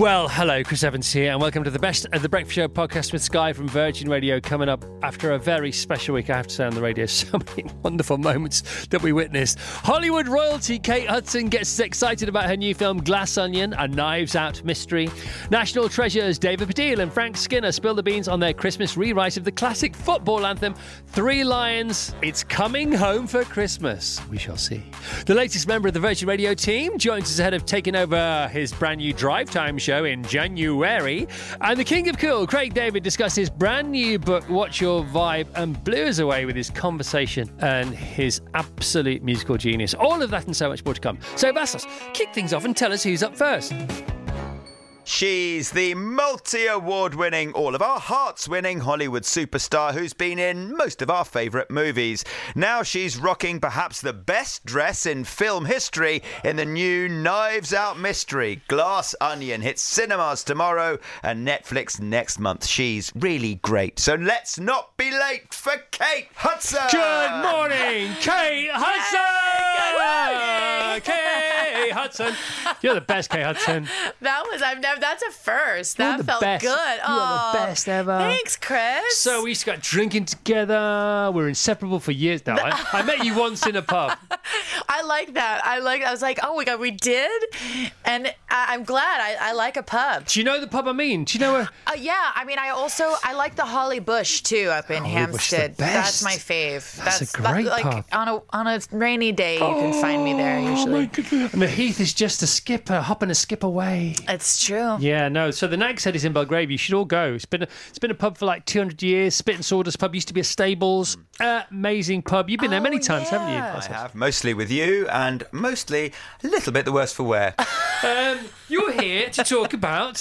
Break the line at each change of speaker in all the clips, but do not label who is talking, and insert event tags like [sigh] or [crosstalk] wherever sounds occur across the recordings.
Well, hello, Chris Evans here, and welcome to the best of the Breakfast Show podcast with Sky from Virgin Radio. Coming up after a very special week, I have to say, on the radio, [laughs] so many wonderful moments that we witnessed. Hollywood royalty Kate Hudson gets excited about her new film Glass Onion, a Knives Out mystery. National treasures David Baddiel and Frank Skinner spill the beans on their Christmas rewrite of the classic football anthem Three Lions. It's coming home for Christmas. We shall see. The latest member of the Virgin Radio team joins us ahead of taking over his brand new drive time show in January. And the King of Cool, Craig David, discussed his brand new book, What's Your Vibe, and blew us away with his conversation and his absolute musical genius. All of that and so much more to come. So, Vassos, kick things off and tell us who's up first.
She's the multi award winning, all of our hearts winning Hollywood superstar who's been in most of our favourite movies. Now she's rocking perhaps the best dress in film history in the new Knives Out mystery. Glass Onion hits cinemas tomorrow and Netflix next month. She's really great. So let's not be late for Kate Hudson.
Good morning, Kate Hudson! Good morning. Kate Hudson. You're the best, Kate Hudson.
That was I've never. That's a first.
You're
That felt
best.
good.
You are the best ever.
Thanks, Chris.
So we used to go drinking together. We're inseparable for years now. I, I met you once in a pub. [laughs]
I like that. I like. I was like, oh my god, we did, and I, I'm glad. I, I like a pub.
Do you know the pub I mean? Do you know where?
Uh, yeah, I mean, I also I like the Holly Bush too up in
Holly
Hampstead. That's my fave.
That's a great
like
pub.
on a on a rainy day you can find me there usually.
And the Heath is just a skipper, hopping a skip away.
It's true.
Yeah, no. So the Nag's Head is in Belgrave. You should all go. It's been a, it's been a pub for like 200 years. Spit and Sawdust pub used to be a stables. amazing pub. You've been there many
Oh,
times, haven't you?
I have, mostly with you, and mostly a little bit the worse for wear. [laughs]
Um, you're here to talk about.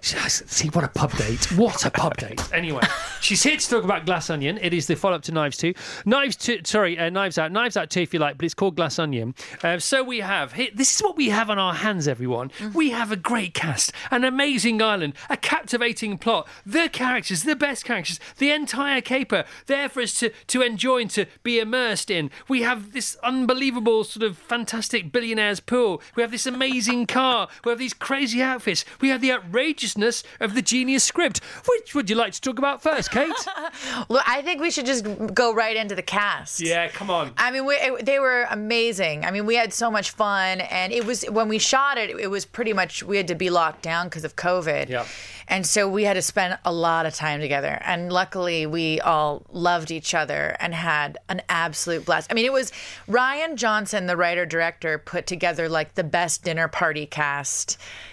See, what a pub date. What a pub date. Anyway, she's here to talk about Glass Onion. It is the follow up to Knives 2. Knives 2, sorry, uh, Knives Out. Knives Out 2, if you like, but it's called Glass Onion. Uh, so we have, here, this is what we have on our hands, everyone. We have a great cast, an amazing island, a captivating plot, the characters, the best characters, the entire caper there for us to, to enjoy and to be immersed in. We have this unbelievable, sort of fantastic billionaire's pool. We have this amazing car. We have these crazy outfits. We have the outrageousness of the genius script. Which would you like to talk about first, Kate? [laughs]
Look, I think we should just go right into the cast.
yeah, come on.
I mean, we, it, they were amazing. I mean, we had so much fun, and it was when we shot it. It was pretty much we had to be locked down because of COVID.
Yeah.
And so we had to spend a lot of time together. And luckily, we all loved each other and had an absolute blast. I mean, it was Rian Johnson, the writer director, put together like the best dinner party cast.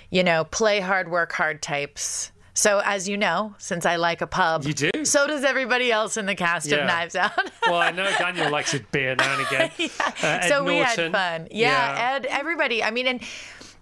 You know, play hard, work hard types. So, as you know, since I like a pub,
You do?
So does everybody else in the cast
Yeah.
of Knives Out. [laughs]
Well, I know Daniel likes a beer now and again. [laughs] Uh, Ed
so we
Norton.
had fun. Yeah, Ed, everybody. I mean, and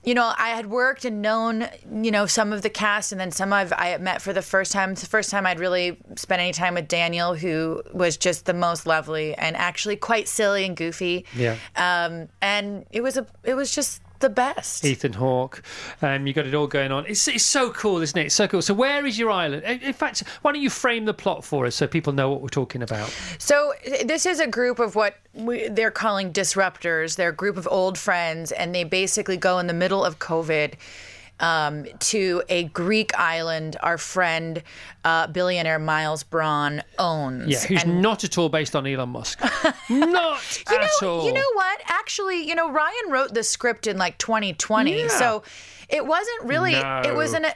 you know, I had worked and known, you know, some of the cast, and then some I've I met for the first time. It's the first time I'd really spent any time with Daniel, who was just the most lovely and actually quite silly and goofy.
Yeah.
Um, and it was a, it was just the best.
Ethan Hawke. Um, you got it all going on. It's, it's so cool, isn't it? It's so cool. So, where is your island? In fact, why don't you frame the plot for us so people know what we're talking about?
So this is a group of what we, they're calling disruptors. They're a group of old friends, and they basically go in the middle of COVID um, to a Greek island. Our friend, uh, billionaire Miles Bron, owns.
Yeah, who's
And-
not at all based on Elon Musk. [laughs] not [laughs]
you
at
know,
all.
You know what? Actually, you know, Rian wrote the script in like 2020,
Yeah.
so it wasn't really. It
wasn't.
an.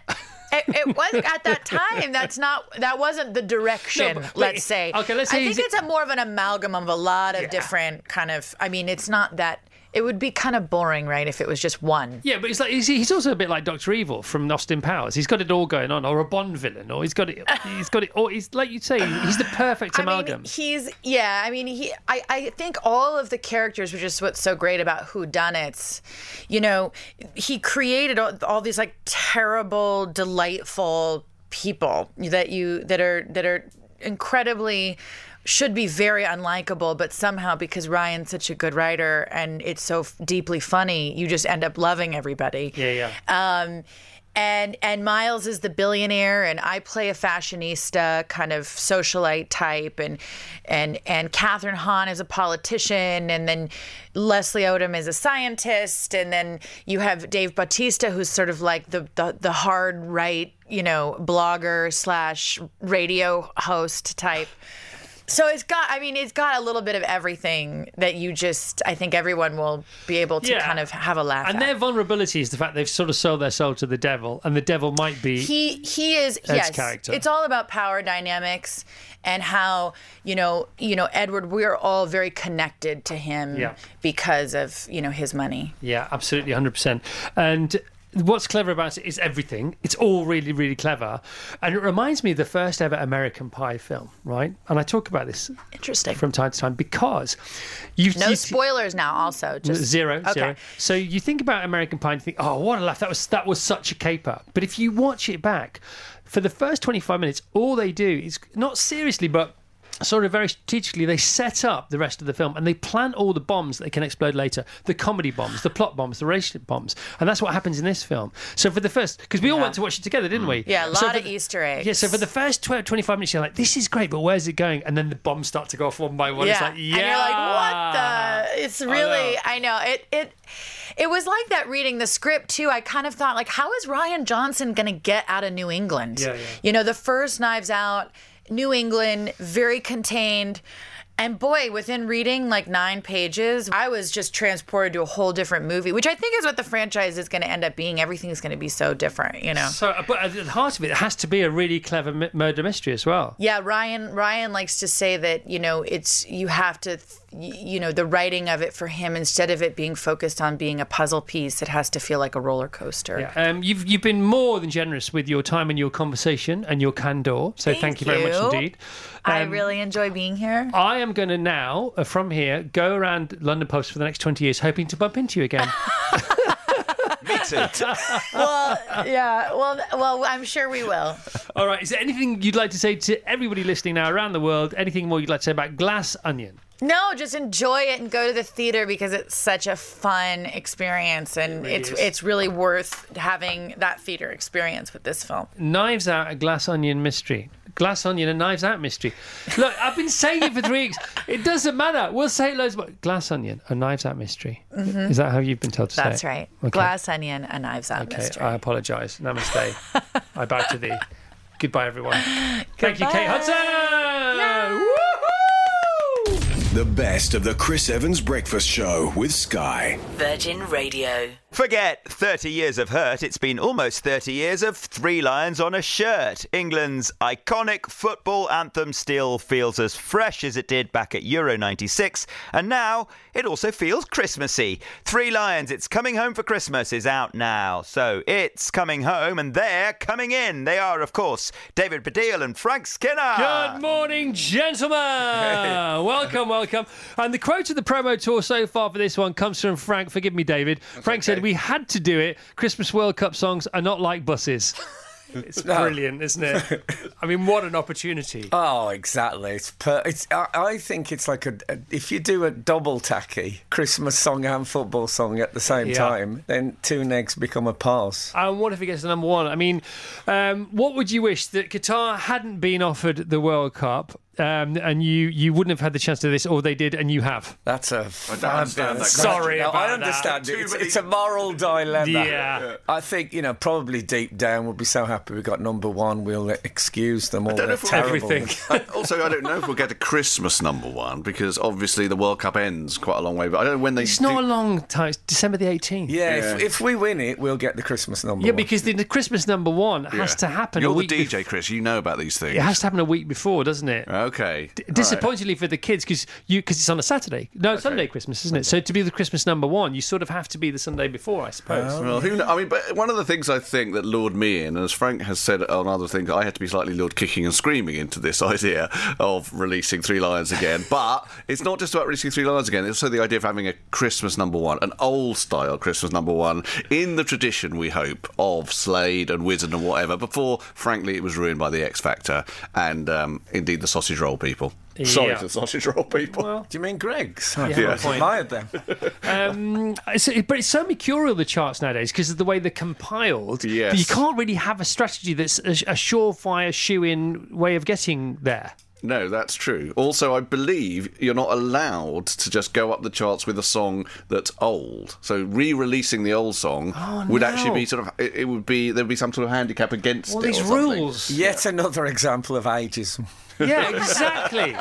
It, it was at that time. That's not. That wasn't the direction.
No, but-
let's say.
okay, let's
I think it's a more of an amalgam of a lot of different kind of. I mean, it's not that. It would be kind of boring, right, if it was just one.
Yeah, but he's like he's, he's also a bit like Doctor Evil from Austin Powers. He's got it all going on, or a Bond villain, or he's got it. [laughs] He's got it. Or he's like you say, he's the perfect
I
amalgam.
mean, he's yeah. I mean, he. I, I think all of the characters, which is what's so great about Whodunits, you know, he created all, all these like terrible, delightful people that you that are that are incredibly should be very unlikable, but somehow because Rian's such a good writer and it's so f- deeply funny, you just end up loving everybody.
yeah, yeah.
Um, and and Miles is the billionaire, and I play a fashionista kind of socialite type, and and and Kathryn Hahn is a politician, and then Leslie Odom is a scientist, and then you have Dave Bautista, who's sort of like the the, the hard right, you know, blogger slash radio host type. [sighs] [sighs] So it's got, I mean, it's got a little bit of everything that you just, I think everyone will be able to
Yeah.
kind of have a laugh
and
at.
their vulnerability is the fact they've sort of sold their soul to the devil, and the devil might be.
he he is yes
character.
it's all about power dynamics and how you know you know edward we're all very connected to him
Yeah.
because of you know his money
Yeah, absolutely, hundred percent. And what's clever about it is everything. It's all really, really clever, and it reminds me of the first ever American Pie film, right? And I talk about this
interesting
from time to time because you
no
you,
spoilers now also just
Zero,
okay
zero. So you think about American Pie and you think, oh, what a laugh! That was that was such a caper. But if you watch it back, for the first twenty five minutes, all they do is not seriously, but sort of very strategically, they set up the rest of the film and they plant all the bombs that can explode later. The comedy bombs, the plot bombs, the relationship bombs, and that's what happens in this film. So for the first, because we all went to watch it together, didn't we? Mm.
yeah a lot
for
of
the-
easter eggs
yeah, so for the first 12, 25 minutes, you're like, this is great, but where's it going? And then the bombs start to go off one by one. It's
yeah.
like, yeah.
and you're like what the it's really
know.
I know. it it it was like that reading the script too i kind of thought like how is rian johnson going to get out of new england
Yeah, yeah.
you know the first knives out new england very contained and boy, within reading like nine pages, I was just transported to a whole different movie, which I think is what the franchise is going to end up being. Everything's going to be so different, you know.
So, uh, but at the heart of it, it has to be a really clever murder mystery as well.
Yeah, Rian. Rian likes to say that you know it's you have to, you know, the writing of it for him instead of it being focused on being a puzzle piece, it has to feel like a roller coaster.
Yeah. Um, you've you've been more than generous with your time and your conversation and your candor. So thank,
Thank
you very much
you.
indeed.
I
Um,
really enjoy being here.
I am going to now, uh, from here, go around London Post for the next 20 years, hoping to bump into you again. [laughs]
Me too.
well, yeah. Well, well, I'm sure we will.
All right. Is there anything you'd like to say to everybody listening now around the world? Anything more you'd like to say about Glass Onion?
No, just enjoy it and go to the theater because it's such a fun experience, and it's
is.
it's really worth having that theater experience with this film.
Knives Out, a Glass Onion mystery. Glass Onion, a Knives Out mystery. Look, I've been saying it for three weeks. It doesn't matter. We'll say it loads more. Glass Onion, a Knives Out mystery. Is that how you've been told to say
Mm-hmm. That's right.
Okay.
Glass onion, a knives out
Okay,
mystery.
I apologise. Namaste. [laughs] I bow to thee. Goodbye, everyone. [laughs] Thank you, Kate
Goodbye.
Hudson. Woohoo!
The best of the Chris Evans Breakfast Show with Sky.
Virgin Radio.
Forget 30 years of hurt. It's been almost 30 years of Three Lions on a Shirt. England's iconic football anthem still feels as fresh as it did back at Euro 96, and now it also feels Christmassy. Three Lions, It's Coming Home for Christmas is out now. So it's coming home, and they're coming in. They are, of course, David Baddiel and Frank Skinner.
Good morning, gentlemen. [laughs] welcome, welcome. And the quote of the promo tour so far for this one comes from Frank. Forgive me, David. Frank said we had to do it. Christmas World Cup songs are not like buses. It's [laughs] brilliant, isn't it? I mean, what an opportunity.
Oh, exactly. It's per- it's. I, I think it's like a, a. If you do a double tacky Christmas song and football song at the same
Yeah.
time, then two negs become a pass.
And what if it gets to number one? I mean, um, what would you wish that Qatar hadn't been offered the World Cup, um, and you you wouldn't have had the chance to do this, or they did and you have?
That's a.
don't understand that
fabulous-
Sorry
No, I understand
Too
it. It's, it's a moral dilemma.
Yeah.
I think you know probably deep down we'll be so happy we got number one. We'll excuse them all
don't know if we'll-
terrible.
Everything. [laughs]
I- also, I don't know if we'll get a Christmas number one because obviously the World Cup ends quite a long way. But I don't know when they.
It's
do-
not a long time. It's December the 18th.
Yeah,
Yeah.
If, if we win it, we'll get the Christmas number. One.
Yeah,
one.
because the, the Christmas number one has to happen
You're
a
the DJ,
bef-
Chris. You know about these things.
It has to happen a week before, doesn't it?
Oh Okay.
D- disappointingly for the kids because you because it's on a Saturday. No, it's Sunday Christmas, isn't it? So to be the Christmas number one, you sort of have to be the Sunday before, I suppose.
Well, who kn- I mean, but one of the things I think that lured me in, and as Frank has said on other things, I had to be slightly lured kicking and screaming into this [laughs] idea of releasing Three Lions again. [laughs] But it's not just about releasing Three Lions again, it's also the idea of having a Christmas number one, an old style Christmas number one, in the tradition, we hope, of Slade and Wizzard and whatever, before, frankly, it was ruined by the X Factor and um, indeed the sausage roll people. Sorry
Yeah.
to the sausage roll people.
Well,
Do you mean Greggs?
Yeah.
I've admired them.
um, it's, but it's so mercurial the charts nowadays because of the way they're compiled.
Yes.
that you can't really have a strategy that's a, a surefire shoe-in way of getting there.
No, that's true. Also, I believe you're not allowed to just go up the charts with a song that's old. So re-releasing the old song would
no.
actually be sort of it, it would be there'd be some sort of handicap against
All
it.
these
or something.
rules.
Yet another example of ageism.
Yeah, [laughs] exactly.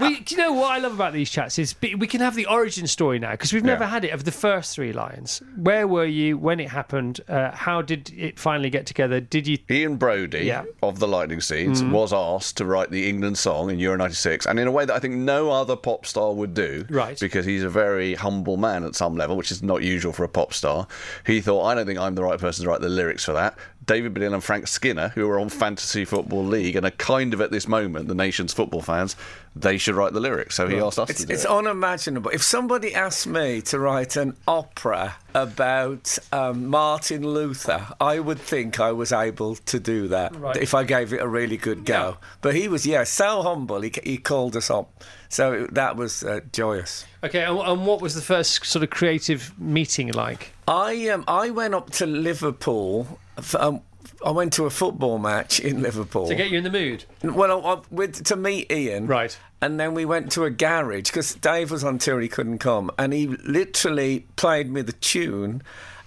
we, do you know what I love about these chats is we can have the origin story now because we've never
Yeah.
had it of the first three lines. Where were you when it happened? Uh, how did it finally get together? Did you?
Ian Broudie
Yeah.
Of the Lightning Seeds was asked to write the England song in Euro '96, and in a way that I think no other pop star would do,
Right.
Because he's a very humble man at some level, which is not usual for a pop star. He thought, I don't think I'm the right person to write the lyrics for that. David Baddiel and Frank Skinner, who are on Fantasy Football League and are kind of at this moment the nation's football fans, they should write the lyrics. So he asked us
It's,
to do
it's
it.
unimaginable. If somebody asked me to write an opera about um, Martin Luther, I would think I was able to do that
Right.
if I gave it a really good go. But he was, yeah, so humble. He, he called us up. So that was uh, joyous.
Okay, and, and what was the first sort of creative meeting like?
I um, I went up to Liverpool. f- Um, I went to a football match in Liverpool.
To get you in the mood.
Well, I, I, with, to meet Ian.
Right.
And then we went to a garage because Dave was on tour, he couldn't come. And he literally played me the tune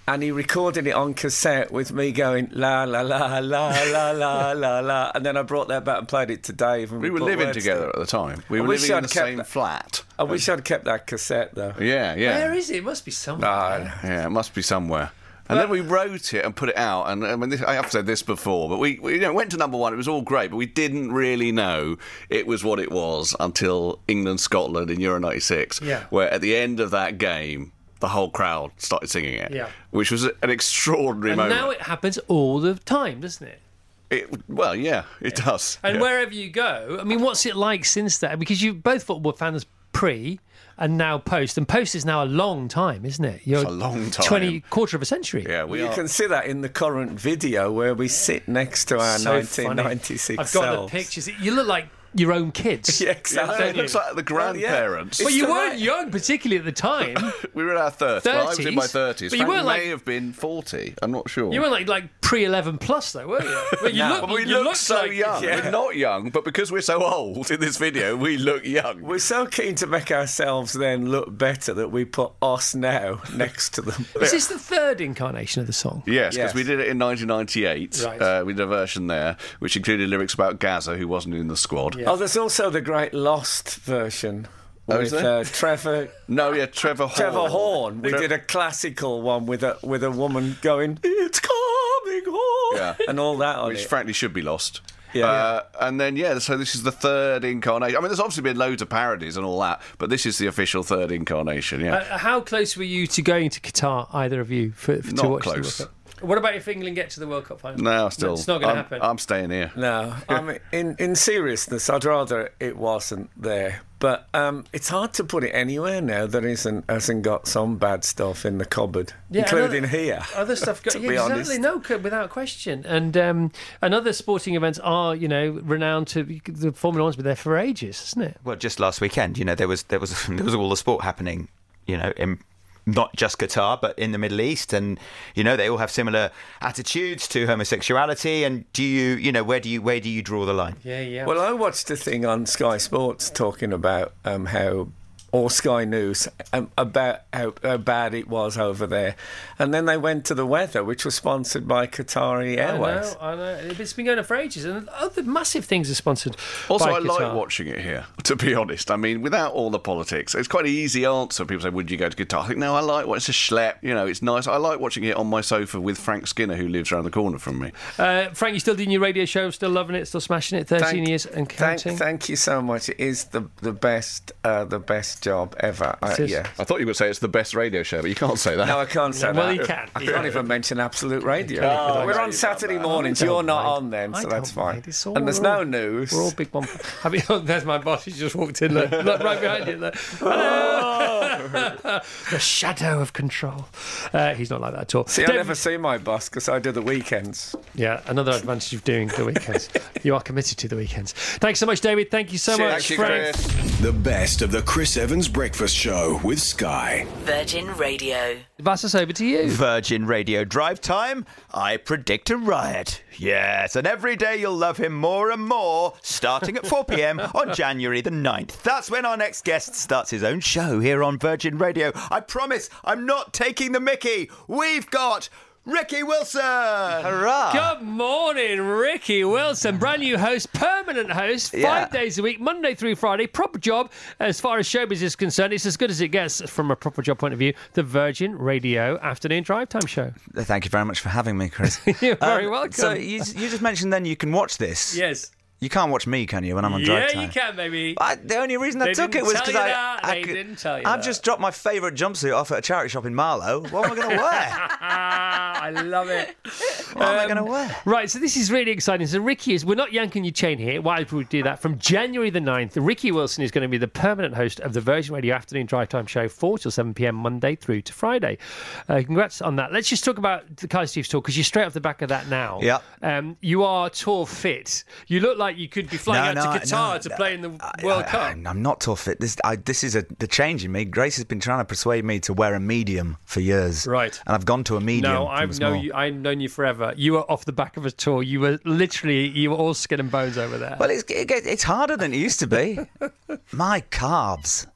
and he recorded it on cassette with me going la la la la la la la la. And then I brought that back and played it to Dave. And
We were living together
to
at the time. We
I
were living in
I'd
the same
that-
flat.
I wish I'd kept that cassette though.
Yeah, yeah.
Where is it? It must be somewhere.
Ah,
Yeah, it must be somewhere. And then we wrote it and put it out. And I mean, this, I have said this before, but we, we you know, went to number one. It was all great, but we didn't really know it was what it was until England Scotland in Euro '96,
Yeah.
where at the end of that game, the whole crowd started singing it,
Yeah.
which was an extraordinary
and
moment.
now it happens all the time, doesn't it?
It- well, yeah, it does.
And
yeah.
wherever you go, I mean, what's it like since that? Because you both football fans pre and now post, and post is now a long time, isn't it? You're
It's a long time.
twenty quarter of a century.
yeah, we
you
are.
can see that in the current video where we sit next to our
So funny.
1996
I've got
selves.
the pictures. You look like your own kids. [laughs]
Yeah, exactly.
don't
it looks like the
Well, yeah.
grandparents.
But you weren't
right-
young, particularly at the time. [laughs]
we were in our 30s. Well, I was in my
30s,
30s.
but you weren't
may
like-
have been 40. I'm not sure.
You weren't like like pre eleven plus though, were you? But you
No.
look,
But we
you
look
looked
so
like-
young.
Yeah.
We're not young, but because we're so old in this video, we look young.
We're so keen to make ourselves then look better that we put us now next to them.
Is this the third incarnation of the song?
Yes, because
Yes.
we did it in 1998.
Right.
Uh, we did a version there, which included lyrics about Gazza, who wasn't in the squad.
Oh, there's also the great Lost version
Oh,
with
is there?
uh, Trevor [laughs]
No, yeah, Trevor Horn.
Trevor Horn. We
Tre-
did a classical one with a with a woman going, "It's coming home,"
Yeah.
and all that on
Which
it.
frankly should be lost.
Yeah.
Uh, and then, yeah, so this is the third incarnation. I mean, there's obviously been loads of parodies and all that, but this is the official third incarnation, yeah.
Uh, how close were you to going to Qatar, either of you, for, for, to watch
close.
the World Cup? What about if England get to the World Cup final?
no, still.
it's not going to happen.
I'm staying here.
No, [laughs] I mean, in in seriousness, I'd rather it wasn't there. But um, it's hard to put it anywhere now that isn't hasn't got some bad stuff in the cupboard,
Yeah,
including
another-
here.
Other stuff, [laughs] go-
To
yeah,
be
exactly.
honest.
No, without question. And um, and other sporting events are, you know, renowned to the Formula One's been there for ages, isn't it?
Well, just last weekend, you know, there was there was [laughs] there was all the sport happening, you know, in not just Qatar, but in the Middle East, and you know, they all have similar attitudes to homosexuality. And do you, you know, where do you where do you draw the line?
Yeah, yeah.
Well, I watched a thing on Sky Sports talking about um, how or Sky News um, about how, how bad it was over there. And then they went to the weather, which was sponsored by Qatari Airways.
I know, I know. It's been going on for ages, and other massive things are sponsored.
Also,
by
I like watching it here, [laughs] to be honest. I mean, without all the politics, it's quite an easy answer. People say, Would you go to Qatar? I think, No, I like what it's a schlep. You know, it's nice. I like watching it on my sofa with Frank Skinner, who lives around the corner from me.
Uh, Frank, you still doing your radio show? Still loving it? Still smashing it? Thirteen
Thank-
years and
Thank,
counting.
thank you so much. It is the the best uh, the best job ever. I,
It is.
yeah.
I thought you would say it's the best radio show, but you can't say that.
No, I can't say
well,
that.
Well, you can.
I
Yeah.
can't even mention Absolute Radio.
Oh,
We're on Saturday
don't
mornings. You're not
mind.
on then, so that's fine.
It's all-
And there's
we're
no
all-
news.
We're all big one. [laughs] I mean, [laughs] there's my boss. He just walked in. Look, look right behind you. Look. Hello. [laughs] the shadow of control. Uh, he's not like that at all.
See, I never see my boss because I do the weekends.
Yeah, another advantage of doing the weekends. you are committed to the weekends. Thanks so much, David. Thank you so much,
Thank you,
Frank.
Chris.
The best of the Chris Evans Breakfast Show with Sky.
Virgin Radio.
Vassos, over to you.
Virgin Radio Drive Time, I predict a riot. Yes, and every day you'll love him more and more, starting at 4 pm [laughs] on January the 9th. That's when our next guest starts his own show here on Virgin Radio. I promise I'm not taking the mickey. We've got Ricky Wilson. Hurrah!
Good morning, Ricky Wilson, brand new host, permanent host, five
Yeah.
days a week, Monday through Friday. Proper job as far as showbiz is concerned. It's as good as it gets from a proper job point of view. The Virgin Radio Afternoon Drive Time Show.
Thank you very much for having me, Chris. [laughs]
You're very
Um,
welcome.
So you, you just mentioned then you can watch this.
yes.
You can't watch me, can you, when I'm on
Yeah,
drive time?
Yeah, you can, baby.
I, the only reason I
They
took it was because I, I...
They didn't tell you
I've
that.
just dropped my favourite jumpsuit off at a charity shop in Marlow. What am I going [laughs] to wear?
I love it. [laughs]
What am I
Um,
going to wear?
Right, so this is really exciting. So Ricky is, we're not yanking your chain here. Why would we do that? From January the 9th, Ricky Wilson is going to be the permanent host of the Virgin Radio Afternoon Drive Time Show, 4 till 7 p.m. Monday through to Friday. Uh, congrats on that. Let's just talk about the Kaiser Chiefs tour because you're straight off the back of that now.
Yeah.
Um, you are tour fit. You look like you could be flying out to Qatar to play in the World
I,
Cup.
I, am not tough. This, I, this is a the change in me. Grace has been trying to persuade me to wear a medium for years.
Right.
And I've gone to a medium.
no, I've known you. I've known you forever. You were off the back of a tour. You were literally, you were all skin and bones over there.
Well, it's, it, it's harder than it used to be. [laughs] My calves.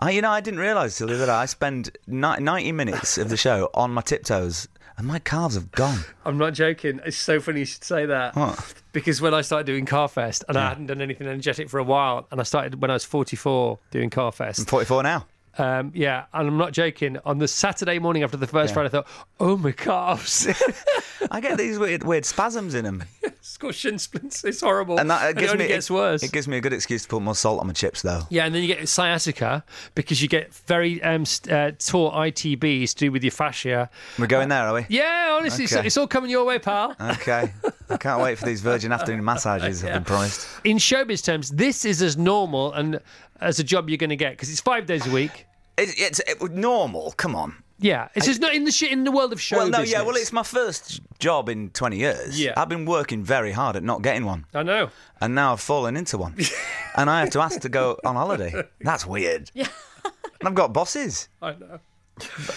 I, you know, I didn't realise till the other day. I spend ni- 90 minutes of the show on my tiptoes, and my calves have gone. [laughs]
I'm not joking. It's so funny you should say that.
What?
Because when I started doing Carfest, and I hadn't done anything energetic for a while, and I started when I was 44 doing Carfest.
I'm 44 now.
Um, yeah, and I'm not joking. On the Saturday morning after the first Friday, I thought, oh, my calves. [laughs]
I get these weird, weird spasms in them,
it's [laughs] got shin splints. It's horrible.
and that it
it
gives
only
me
gets
it,
worse.
It gives me a good excuse to put more salt on my chips, though.
Yeah, and then you get sciatica because you get very um, uh, taut ITBs to do with your fascia.
We're going there, are we?
Yeah, honestly, it's,
Okay.
it's all coming your way, pal.
Okay. I can't wait for these Virgin Afternoon massages I've been [laughs] promised.
In showbiz terms, this is as normal and as a job you're going to get because it's five days a week.
It, it's it, normal. Come on.
Yeah, it's just not in the sh- in the world of show
Well, no,
business.
yeah. Well, it's my first job in 20 years.
Yeah.
I've been working very hard at not getting one,
I know.
and now I've fallen into one, [laughs] and I have to ask to go on holiday. [laughs] That's weird. Yeah. And I've got bosses.
I know.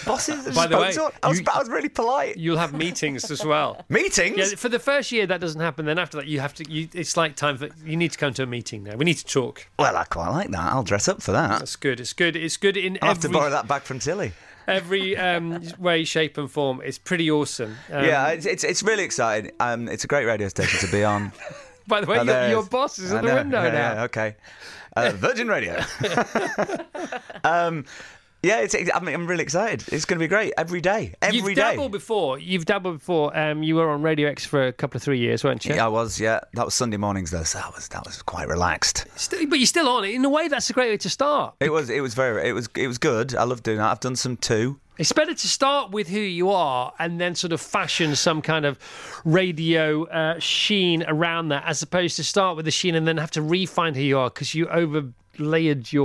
Bosses.
By the way,
I was,
you-
I was really polite.
You'll have meetings as well. [laughs]
Meetings.
Yeah, for the first year that doesn't happen. Then after that, you have to. You, it's like time for you need to come to a meeting now. We need to talk.
Well, I quite like that. I'll dress up for that.
That's good. It's good. It's good in
I'll have to borrow that back from Tilly.
every um, way, shape, and form. It's pretty awesome. Um,
yeah, it's, it's it's really exciting. Um, it's a great radio station to be on. [laughs]
By the way,
Oh,
your, your boss is at the window
Yeah,
now.
yeah, okay. Uh, Virgin Radio. [laughs] yeah, it's, I mean, I'm really excited. It's going to be great every day. Every
You've
day.
dabbled before. You've dabbled before. Um, you were on Radio X for a couple of three years, weren't you?
Yeah, I was. Yeah, that was Sunday mornings though, so that was that was quite relaxed.
Still, but you're still on it. In a way, that's a great way to start.
It was. It was very. It was. It was good. I love doing that. I've done some too.
It's better to start with who you are and then sort of fashion some kind of radio uh, sheen around that, as opposed to start with the sheen and then have to refine who you are because you overlayered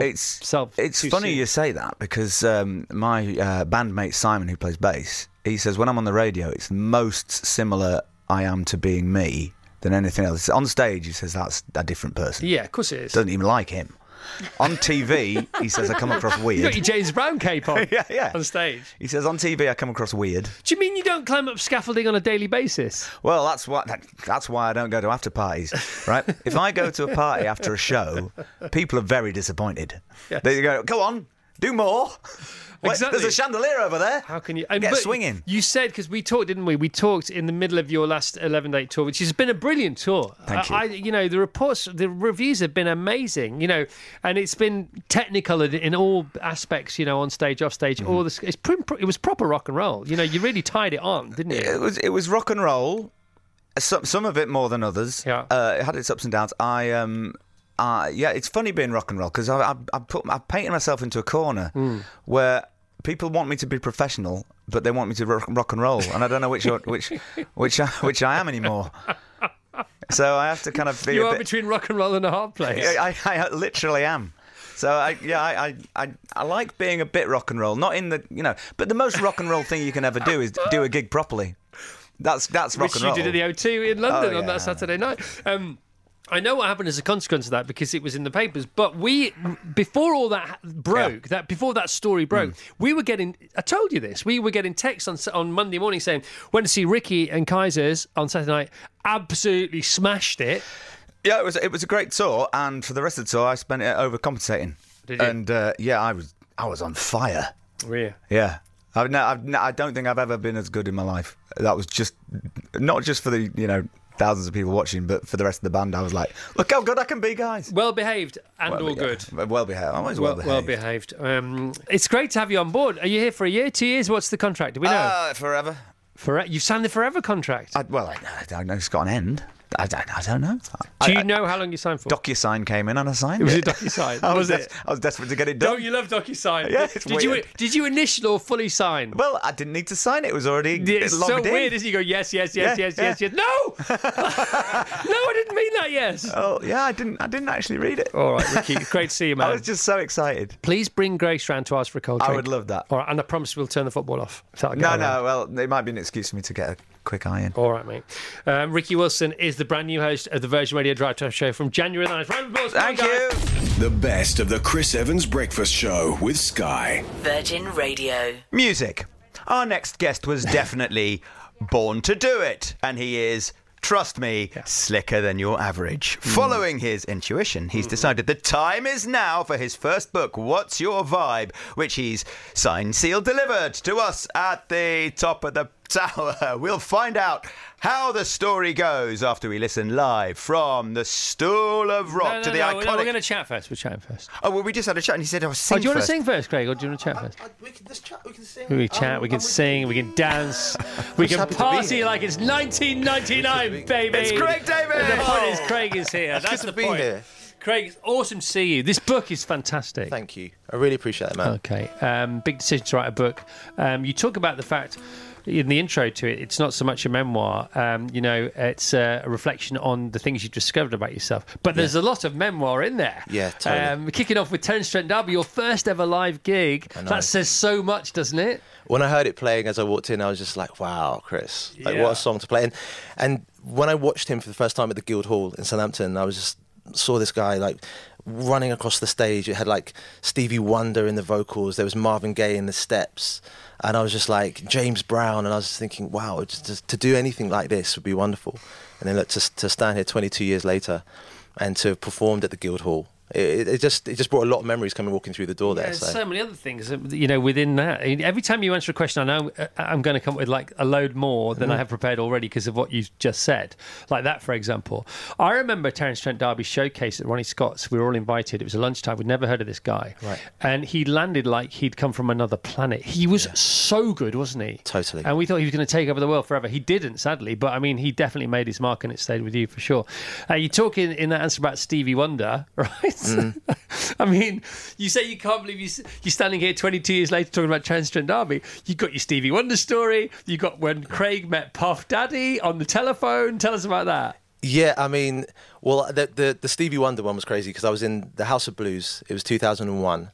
It's
yourself.
It's
too
funny
soon.
you say that because um, my uh, bandmate Simon, who plays bass, he says when I'm on the radio, it's most similar I am to being me than anything else. On stage, he says that's a different person.
Yeah, of course it is.
Doesn't even like him. On TV, he says I come across weird. [laughs]
You got your James Brown cape on [laughs]
yeah, yeah.
on stage.
He says on TV I come across weird.
Do you mean you don't climb up scaffolding on a daily basis?
Well, that's why that, that's why I don't go to after parties, right? [laughs] if I go to a party after a show, people are very disappointed. They go, "Go on, Do more. [laughs]
Exactly.
There's a chandelier over there.
How can you and
Get swinging.
You said because we talked, didn't we? We talked in the middle of your last eleven date tour, which has been a brilliant tour.
Thank you.
I, you know, the reports, the reviews have been amazing. You know, and it's been technical in- all aspects. You know, on stage, off stage,
Mm-hmm.
all this. It's it was proper rock and roll. You know, you really tied it on, didn't you?
It was it was rock and roll. Some some of it more than others.
Yeah.
Uh, it had its ups and downs. I um. Uh, yeah, it's funny being rock and roll because I, I, I put I painted myself into a corner
Hmm.
where people want me to be professional, but they want me to rock, rock and roll, and I don't know which which [laughs] which I, [laughs] which I am anymore. So I have to kind of be
You are
bit,
between rock and roll and a hard place.
I, I, I literally am. So I, yeah, I, I, I, like being a bit rock and roll, not in the, you know, but the most rock and roll thing you can ever do is do a gig properly. That's that's rock
which
and
you did at the O2 in London
Oh,
on that Saturday night. Um, I know what happened as a consequence of that because it was in the papers. But we, before all that broke, that before that story broke,
Hmm.
we were getting. I told you this. We were getting texts on on Monday morning saying went to see Ricky and Kaisers on Saturday night. Absolutely smashed it.
Yeah, it was it was a great tour, and for the rest of the tour, I spent it overcompensating.
Did you?
And uh, yeah, I was I was on fire.
Really?
Yeah, I've, no, I've, no, I don't think I've ever been as good in my life. That was just not just for the you know thousands of people watching, but for the rest of the band. I was like, look how good I can be, guys.
Well behaved and
Well,
all good.
Well behaved. Always well,
Well, well
behaved.
behaved. Um, it's great to have you on board. Are you here for a year, two years? What's the contract? Do we know?
Uh, forever.
for you've signed the forever contract.
I, well, I, I know. It's got an end. I don't, I don't know.
Do you
I-
know how long you signed for?
DocuSign came in and I signed
It was
it.
DocuSign. [laughs]
I was,
Was it?
I was desperate to get it done.
Don't you love DocuSign? [laughs]
Yeah, it's
did you did you initial or fully sign?
Well, I didn't need to sign it. It was already
It's so
in.
weird, isn't it? You go yes, yes, yes,
Yeah,
yes,
yeah.
yes, yes. No, [laughs] no, I didn't mean that. Yes.
Oh, yeah, I didn't. I didn't actually read it.
All right, Ricky. Great to see you, man.
I was just so excited.
Please bring Grace round to us for a cold
I would love that.
All right, and I promise we'll turn the football off.
No, no. Well, it might be an excuse for me to get a quick eye in.
All right, mate. Um, Ricky Wilson is the brand new host of the Virgin Radio Drive Time Show from January 9th. Round of applause.
Thank you.
The best of the Chris Evans Breakfast Show with Sky.
Virgin Radio.
Music. Our next guest was [laughs] definitely born to do it, and he is. Trust me, slicker than your average. Following his intuition, he's decided the time is now for his first book, What's Your Vibe? which he's signed, sealed, delivered to us at the top of the [laughs] tower. We'll find out how the story goes after we listen live from the Stool of Rock
No, no,
to the
no,
iconic.
no, we're going to chat first. We're chatting first.
Oh, well, we just had a chat, and he said I was
Oh,
sing
do you want to sing first, Craig, or do you want to chat first?
we can just chat. We can sing.
We chat, we can sing, we can dance, [laughs] we can
happy to be
party like it's 1999, baby.
It's Craig David!
The point is, Craig is here. That's
good
the
to be
point.
here.
Craig, it's awesome to see you. This book is fantastic.
Thank you. I really appreciate it, man.
Okay. Um, big decision to write a book. Um, you talk about the fact in the intro to it, it's not so much a memoir. Um, you know, it's a reflection on the things you've discovered about yourself. But there's a lot of memoir in there.
Yeah, totally.
Um, kicking off with Terence Trent D'Arby, your first ever live gig. That says so much, doesn't it?
When I heard it playing as I walked in, I was just like, "Wow, Chris! Like,
Yeah.
what a song to play!" And and when I watched him for the first time at the Guildhall in Southampton, I was just saw this guy like running across the stage. It had like Stevie Wonder in the vocals. There was Marvin Gaye in the steps, and I was just like James Brown. And I was just thinking, "Wow, just, to do anything like this would be wonderful." And then look, to to stand here 22 years later, and to have performed at the Guildhall. It, it just it just brought a lot of memories coming walking through the door there.
There's
so.
so many other things, uh, you know, within that. Every time you answer a question, I know uh, I'm going to come up with like a load more than I
Mm-hmm.
have prepared already because of what you've just said. Like that, for example. I remember Terence Trent D'Arby showcase at Ronnie Scott's. We were all invited. It was a lunchtime. We'd never heard of this guy.
Right.
And he landed like he'd come from another planet. He was so good, wasn't he?
Totally.
And we thought he was going to take over the world forever. He didn't, sadly. But I mean, he definitely made his mark and it stayed with you for sure. Uh, you talk in, in that answer about Stevie Wonder, [laughs] right?
Mm-hmm. [laughs]
I mean, you say you can't believe you, you're standing here 22 years later talking about Transgender Trent D'Arby. You got your Stevie Wonder story. You got when Craig met Puff Daddy on the telephone. Tell us about that.
Yeah, I mean, well, the the, the Stevie Wonder one was crazy because I was in the House of Blues. It was 2001,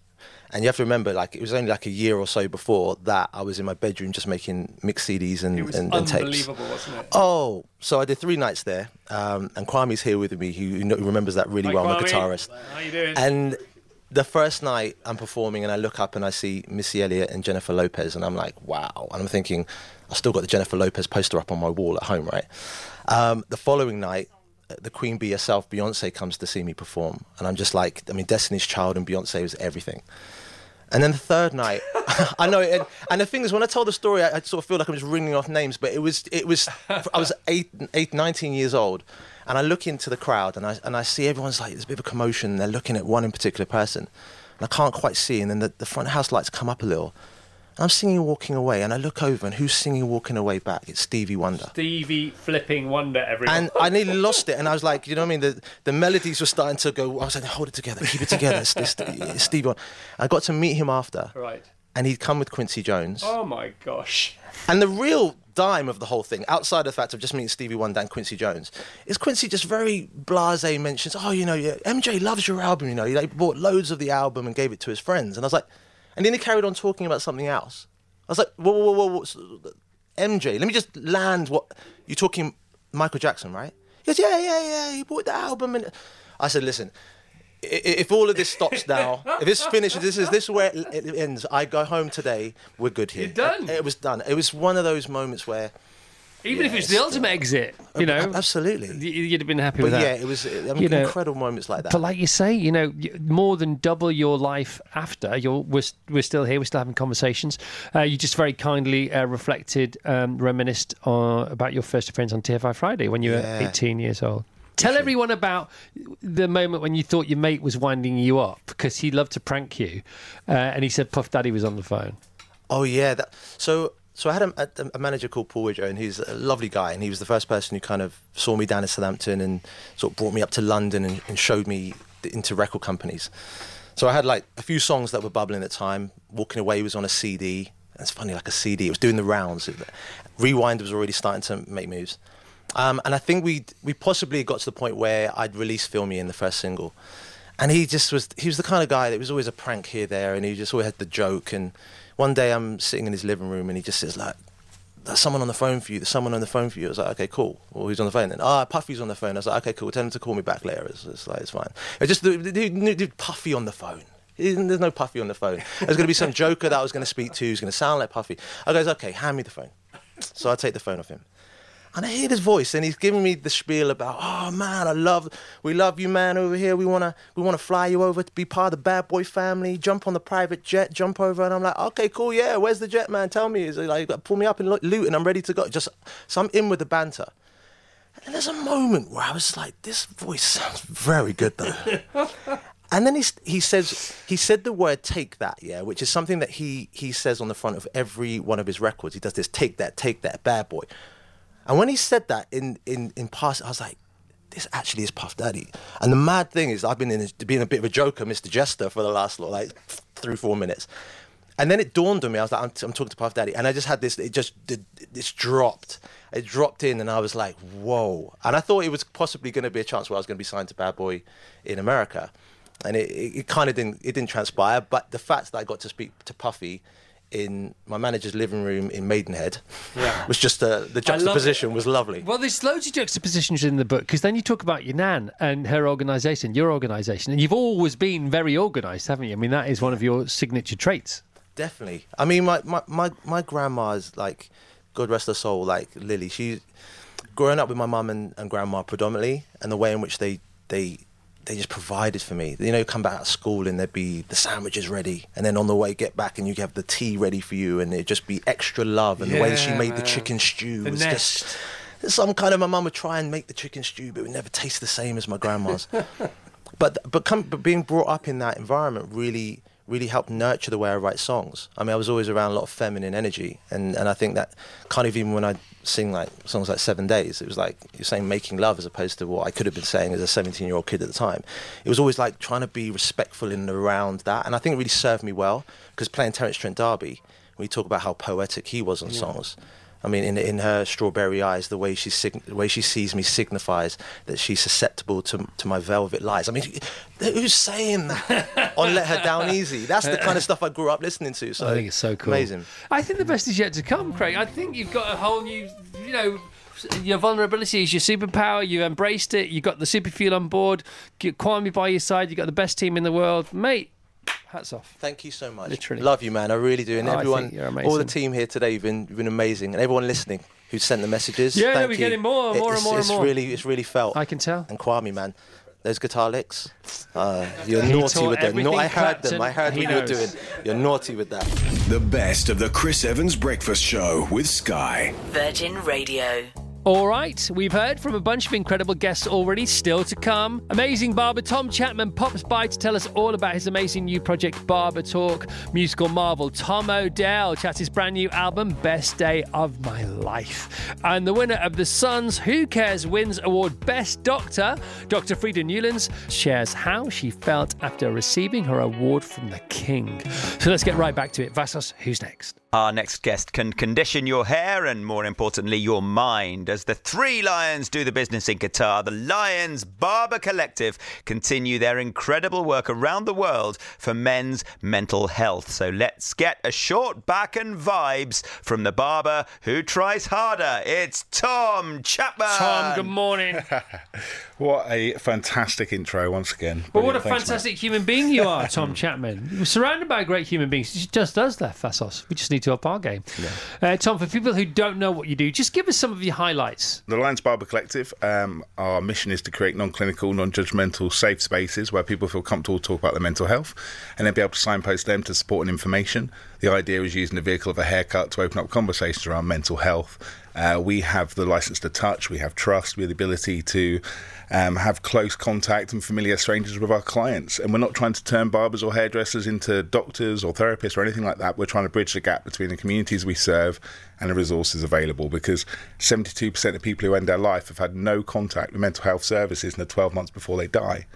and you have to remember, like, it was only like a year or so before that I was in my bedroom just making mix CDs and, and, and tapes.
wasn't it?
Oh, so I did three nights there, um, and Kwame's here with me, who, who remembers that really
Hi,
well,
Kwame.
guitarist.
How you doing?
And the first night I'm performing and I look up and I see Missy Elliott and Jennifer Lopez and I'm like, wow. And I'm thinking, I've still got the Jennifer Lopez poster up on my wall at home, right? Um, the following night, the Queen Bee herself, Beyonce, comes to see me perform. And I'm just like, I mean, Destiny's Child and Beyonce was everything. And then the third night, [laughs] I know. And, and the thing is, when I tell the story, I, I sort of feel like I'm just ringing off names. But it was, it was, I was eight, eight, 19 years old, and I look into the crowd, and I and I see everyone's like, there's a bit of a commotion. They're looking at one in particular person, and I can't quite see. And then the, the front house lights come up a little. I'm singing "Walking Away," and I look over, and who's singing "Walking Away" back? It's Stevie Wonder.
Stevie flipping wonder, everyone.
And I nearly lost it, and I was like, you know what I mean? The, the melodies were starting to go. I was like, hold it together, keep it together. It's, it's, it's Stevie Wonder. I got to meet him after,
right.
and he'd come with Quincy Jones.
Oh my gosh.
And the real dime of the whole thing, outside of the fact of just meeting Stevie Wonder and Quincy Jones, is Quincy just very blasé mentions, oh, you know, yeah, MJ loves your album, you know, he like, bought loads of the album and gave it to his friends. And I was like, and then he carried on talking about something else. I was like, whoa, whoa, whoa, whoa, whoa. MJ, let me just land what you're talking Michael Jackson, right? He goes, yeah, yeah, yeah, he bought the album. And I said, listen, if all of this stops now, if this finishes, this is this is where it, ends. I go home today. We're good here.
You're done.
It was done. It was one of those moments where,
Even if it's the ultimate exit, you know,
absolutely.
you'd have been happy
but
with that.
yeah, it was I mean,
You know,
incredible moments like that.
But like you say, you know, more than double your life after you're we're, we're still here, we're still having conversations. Uh, you just very kindly uh, reflected, um, reminisced uh, about your first appearance on TFI Friday when you were 18 years old. Tell everyone about the moment when you thought your mate was winding you up because he loved to prank you, uh, and he said Puff Daddy was on the phone.
Oh yeah, that, so so I had a, a, manager called Paul Widger, and he's a lovely guy, and he was the first person who kind of saw me down in Southampton and sort of brought me up to London and, and showed me the, into record companies. So I had like a few songs that were bubbling at the time. Walking Away was on a CD. It's funny, like a CD. It was doing the rounds. Rewind was already starting to make moves. Um, and I think we we possibly got to the point where I'd released "Feel Me" in the first single, and he just was he was the kind of guy that was always a prank here there, and he just always had the joke. And one day I'm sitting in his living room, and he just says like, "There's someone on the phone for you. There's someone on the phone for you." I was like, "Okay, cool." Well, who's on the phone then? Ah, Puffy's on the phone. I was like, "Okay, cool. Tell him to call me back later." It's, it's like it's fine. It just the Puffy on the phone. There's no Puffy on the phone. There's going to be some joker that I was going to speak to who's going to sound like Puffy. I goes, okay, hand me the phone. So I take the phone off him. And I hear his voice, and he's giving me the spiel about, oh man, I love, we love you, man, over here. We wanna, we wanna fly you over to be part of the Bad Boy family. Jump on the private jet, jump over, and I'm like, okay, cool, yeah. Where's the jet, man? Tell me. Is it like pull me up in and I'm ready to go. Just so I'm in with the banter. And there's a moment where I was like, this voice sounds very good though. [laughs] And then he, he says he said the word "take that," yeah, which is something that he he says on the front of every one of his records. He does this "take that, take that, bad boy." And when he said that in in in past, I was like, "This actually is Puff Daddy." And the mad thing is, I've been in being a bit of a joker, Mr. Jester, for the last like three four minutes. And then it dawned on me. I was like, I'm, I'm talking to Puff Daddy, and I just had this. It just. This dropped. It dropped in, and I was like, "Whoa!" And I thought it was possibly going to be a chance where I was going to be signed to Bad Boy in America, and it, it, it kind of didn't. It didn't transpire. But the fact that I got to speak to Puffy in my manager's living room in Maidenhead
Yeah. [laughs]
was just uh, the juxtaposition was lovely.
Well, there's loads of juxtapositions in the book because then you talk about your nan and her organisation, your organisation, and you've always been very organised, haven't you? I mean, that is one of your signature traits.
Definitely. I mean, my, my, my, my grandma's like, God rest her soul, like Lily. She, growing up with my mum and, and grandma predominantly, and the way in which they they they just provided for me. You know, come back out of school and there'd be the sandwiches ready, and then on the way get back and you have the tea ready for you, and it'd just be extra love. And the way she
Yeah,
made the chicken stew
The
was
nest.
just some kind of my mum would try and make the chicken stew, but it would never taste the same as my grandma's. [laughs] but but come but being brought up in that environment really really helped nurture the way I write songs. I mean, I was always around a lot of feminine energy, and and I think that kind of even when I sing like songs like Seven Days, it was like you're saying making love as opposed to what I could have been saying as a 17 year old kid at the time. It was always like trying to be respectful in and around that, and I think it really served me well because playing Terence Trent D'Arby, we talk about how poetic he was on songs. I mean, in in her strawberry eyes, the way she sign- the way she sees me signifies that she's susceptible to to my velvet lies. I mean, who's saying that on "Let Her Down Easy"? That's the kind of stuff I grew up listening to. So
I think it's so cool.
amazing.
I think the best is yet to come, Craig. I think you've got a whole new, you know, your vulnerability is your superpower. You embraced it. You got the super fuel on board. Get Kwame by your side. You got the best team in the world, mate. Hats off.
Thank you so much.
Literally.
love you, man. I really do, and
Oh,
everyone, all the team here today, you've been you've been amazing, and everyone listening who sent the messages.
Yeah,
thank
we're
you.
getting more and more and
it's,
more and
it's
more.
really it's really felt.
I can tell.
And Kwame, man, those guitar licks. Uh, you're
He
naughty with them. No, I heard them. I heard
he
what you were doing. You're naughty with that.
The best of the Chris Evans Breakfast Show with Sky.
Virgin Radio.
All right, we've heard from a bunch of incredible guests already, still to come. Amazing barber Tom Chapman pops by to tell us all about his amazing new project, Barber Talk. Musical marvel Tom Odell chats his brand new album, Best Day of My Life. And the winner of the Sun's Who Cares Wins Award Best Doctor, Dr. Freda Newlands, shares how she felt after receiving her award from the King. So let's get right back to it. Vassos, who's next?
Our next guest can condition your hair and, more importantly, your mind as the three lions do the business in Qatar. The Lions Barber Collective continue their incredible work around the world for men's mental health. So let's get a short back and vibes from the barber who tries harder. It's Tom Chapman.
Tom, good morning. [laughs]
What a fantastic intro once again.
But what a
Brilliant. Thanks, mate.
fantastic human being you are, Tom [laughs] Chapman. You're surrounded by great human beings. It just does that, Vassos. We just need to up our game. Uh, Tom, for people who don't know what you do, just give us some of your highlights.
The Lions Barber Collective, um, our mission is to create non clinical, non judgmental, safe spaces where people feel comfortable to talk about their mental health and then be able to signpost them to support and information. The idea is using the vehicle of a haircut to open up conversations around mental health. Uh, we have the license to touch, we have trust, we have the ability to um, have close contact and familiar strangers with our clients. And we're not trying to turn barbers or hairdressers into doctors or therapists or anything like that. We're trying to bridge the gap between the communities we serve and the resources available because 72% of people who end their life have had no contact with mental health services in the 12 months before they die.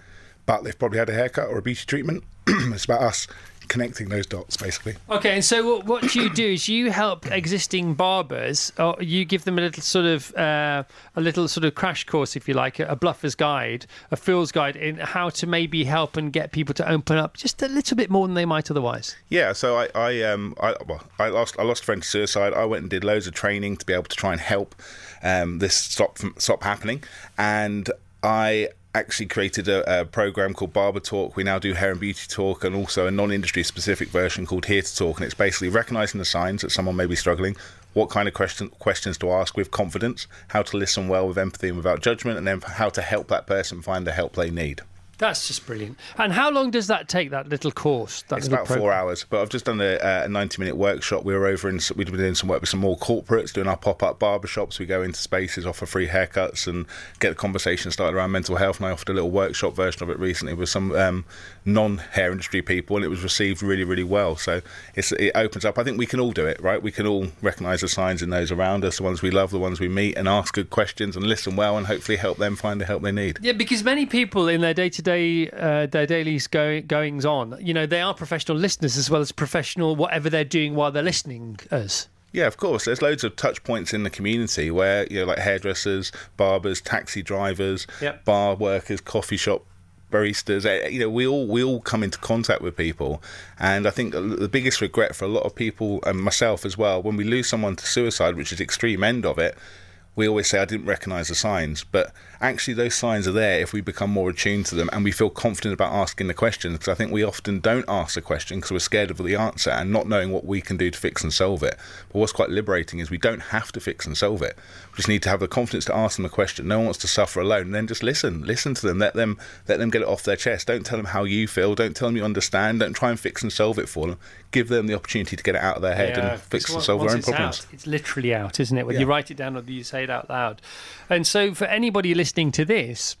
But they've probably had a haircut or a beauty treatment. [clears throat] it's about us connecting those dots, basically.
Okay, and so what, what you do is you help existing barbers, or you give them a little sort of uh, a little sort of crash course, if you like, a bluffer's guide, a fool's guide in how to maybe help and get people to open up just a little bit more than they might otherwise.
Yeah, so I, I um, I, well, I lost, I lost a friend to suicide. I went and did loads of training to be able to try and help um, this stop from, stop happening, and I actually created a, a program called Barber Talk. We now do hair and beauty talk, and also a non-industry specific version called Here to Talk, and it's basically recognizing the signs that someone may be struggling. What kind of question, questions to ask with confidence, how to listen well with empathy and without judgment, and then how to help that person find the help they need.
That's just brilliant. And how long does that take? That little course? That
It's
little
about four hours, but I've just done a, a 90 minute workshop. We were over in, we've been doing some work with some more corporates, doing our pop up barbershops. We go into spaces, offer free haircuts, and get the conversation started around mental health. And I offered a little workshop version of it recently with some um, non hair industry people, and it was received really, really well. So it's, it opens up. I think we can all do it, right? We can all recognise the signs in those around us, the ones we love, the ones we meet, and ask good questions and listen well, and hopefully help them find the help they need.
Yeah, because many people in their day-to-day, uh, their daily go- goings on, you know, they are professional listeners as well as professional whatever they're doing while they're listening us.
Yeah, of course. There's loads of touch points in the community where you know, like hairdressers, barbers, taxi drivers,
Yep.
bar workers, coffee shop baristas. eh, You know, we all we all come into contact with people, and I think the biggest regret for a lot of people and myself as well, when we lose someone to suicide, which is extreme end of it. We always say I didn't recognise the signs, but actually those signs are there if we become more attuned to them and we feel confident about asking the questions. Because I think we often don't ask the question because we're scared of the answer and not knowing what we can do to fix and solve it. But what's quite liberating is we don't have to fix and solve it. We just need to have the confidence to ask them the question. No one wants to suffer alone. And then just listen, listen to them. Let them let them get it off their chest. Don't tell them how you feel. Don't tell them you understand. Don't try and fix and solve it for them. Give them the opportunity to get it out of their head and fix and solve their own
it's
problems.
Out, it's literally out, isn't it? Whether
Yeah.
you write it down or you say it out loud. And so, for anybody listening to this,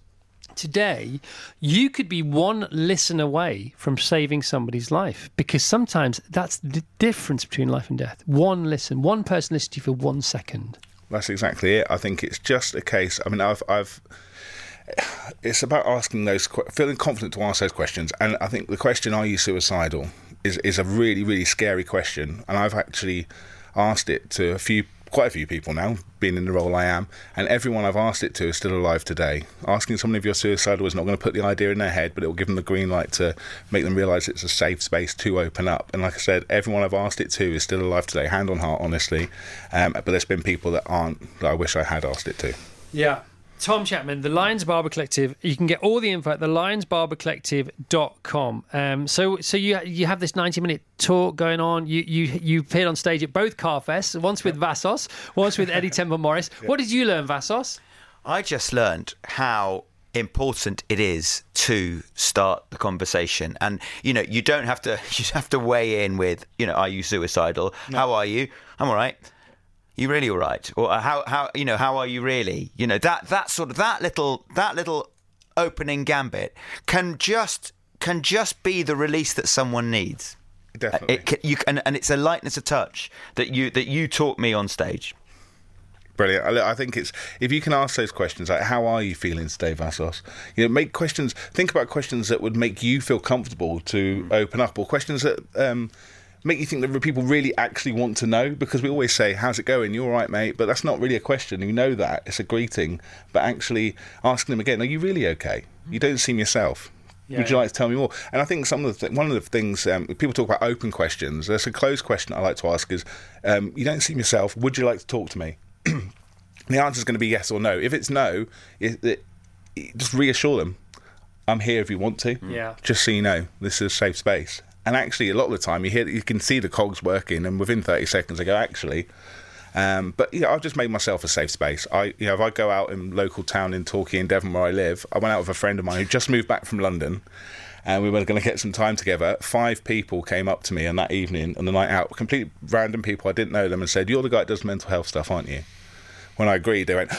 today, you could be one listen away from saving somebody's life because sometimes that's the difference between life and death. One listen, one person listens to you for one second.
That's exactly it. I think it's just a case. I mean, I've, I've. It's about asking those, feeling confident to ask those questions, and I think the question, "Are you suicidal?" is is a really, really scary question, and I've actually asked it to a few, quite a few people now, being in the role I am, and everyone I've asked it to is still alive today. Asking someone if you're suicidal is not going to put the idea in their head, but it will give them the green light to make them realise it's a safe space to open up. And like I said, everyone I've asked it to is still alive today, hand on heart, honestly. Um, but there's been people that aren't that I wish I had asked it to.
Yeah. Tom Chapman, the Lions Barber Collective. You can get all the info at the thelionsbarbercollective.com. Um, so so you you have this 90 minute talk going on. You you you appeared on stage at both Carfests, once with Vassos, once with Eddie [laughs] Temple Morris. What did you learn, Vassos?
I just learned how important it is to start the conversation and you know you don't have to [laughs] you have to weigh in with you know are you suicidal how are you i'm all right you really all right or uh, how how you know how are you really you know that that sort of that little that little opening gambit can just can just be the release that someone needs
Definitely.
it can, you and, and it's a lightness of touch that you that you taught me on stage
Brilliant. I, think it's if you can ask those questions like "How are you feeling, Dave Vassos?" You know, make questions. Think about questions that would make you feel comfortable to open up, or questions that um, make you think that people really actually want to know. Because we always say, "How's it going? You're all right, mate?" But that's not really a question. You know that it's a greeting, but actually asking them again, "Are you really okay? You don't seem yourself." Would you like to tell me more? And I think some of the th- one of the things um, people talk about open questions. There's a closed question I like to ask is, um, "You don't seem yourself. Would you like to talk to me?" [clears throat] the answer is going to be yes or no. If it's no, it, it, it- just reassure them, I'm here if you want to.
Yeah.
Just so you know, this is a safe space. And actually, a lot of the time, you hear you can see the cogs working, and within 30 seconds, they go, actually. Um, but you know, I've just made myself a safe space. I, you know, if I go out in local town in Torquay in Devon where I live, I went out with a friend of mine who just moved back from London, and we were going to get some time together. Five people came up to me on that evening on the night out, complete random people. I didn't know them, and said, "You're the guy that does mental health stuff, aren't you?" when I agreed, they went,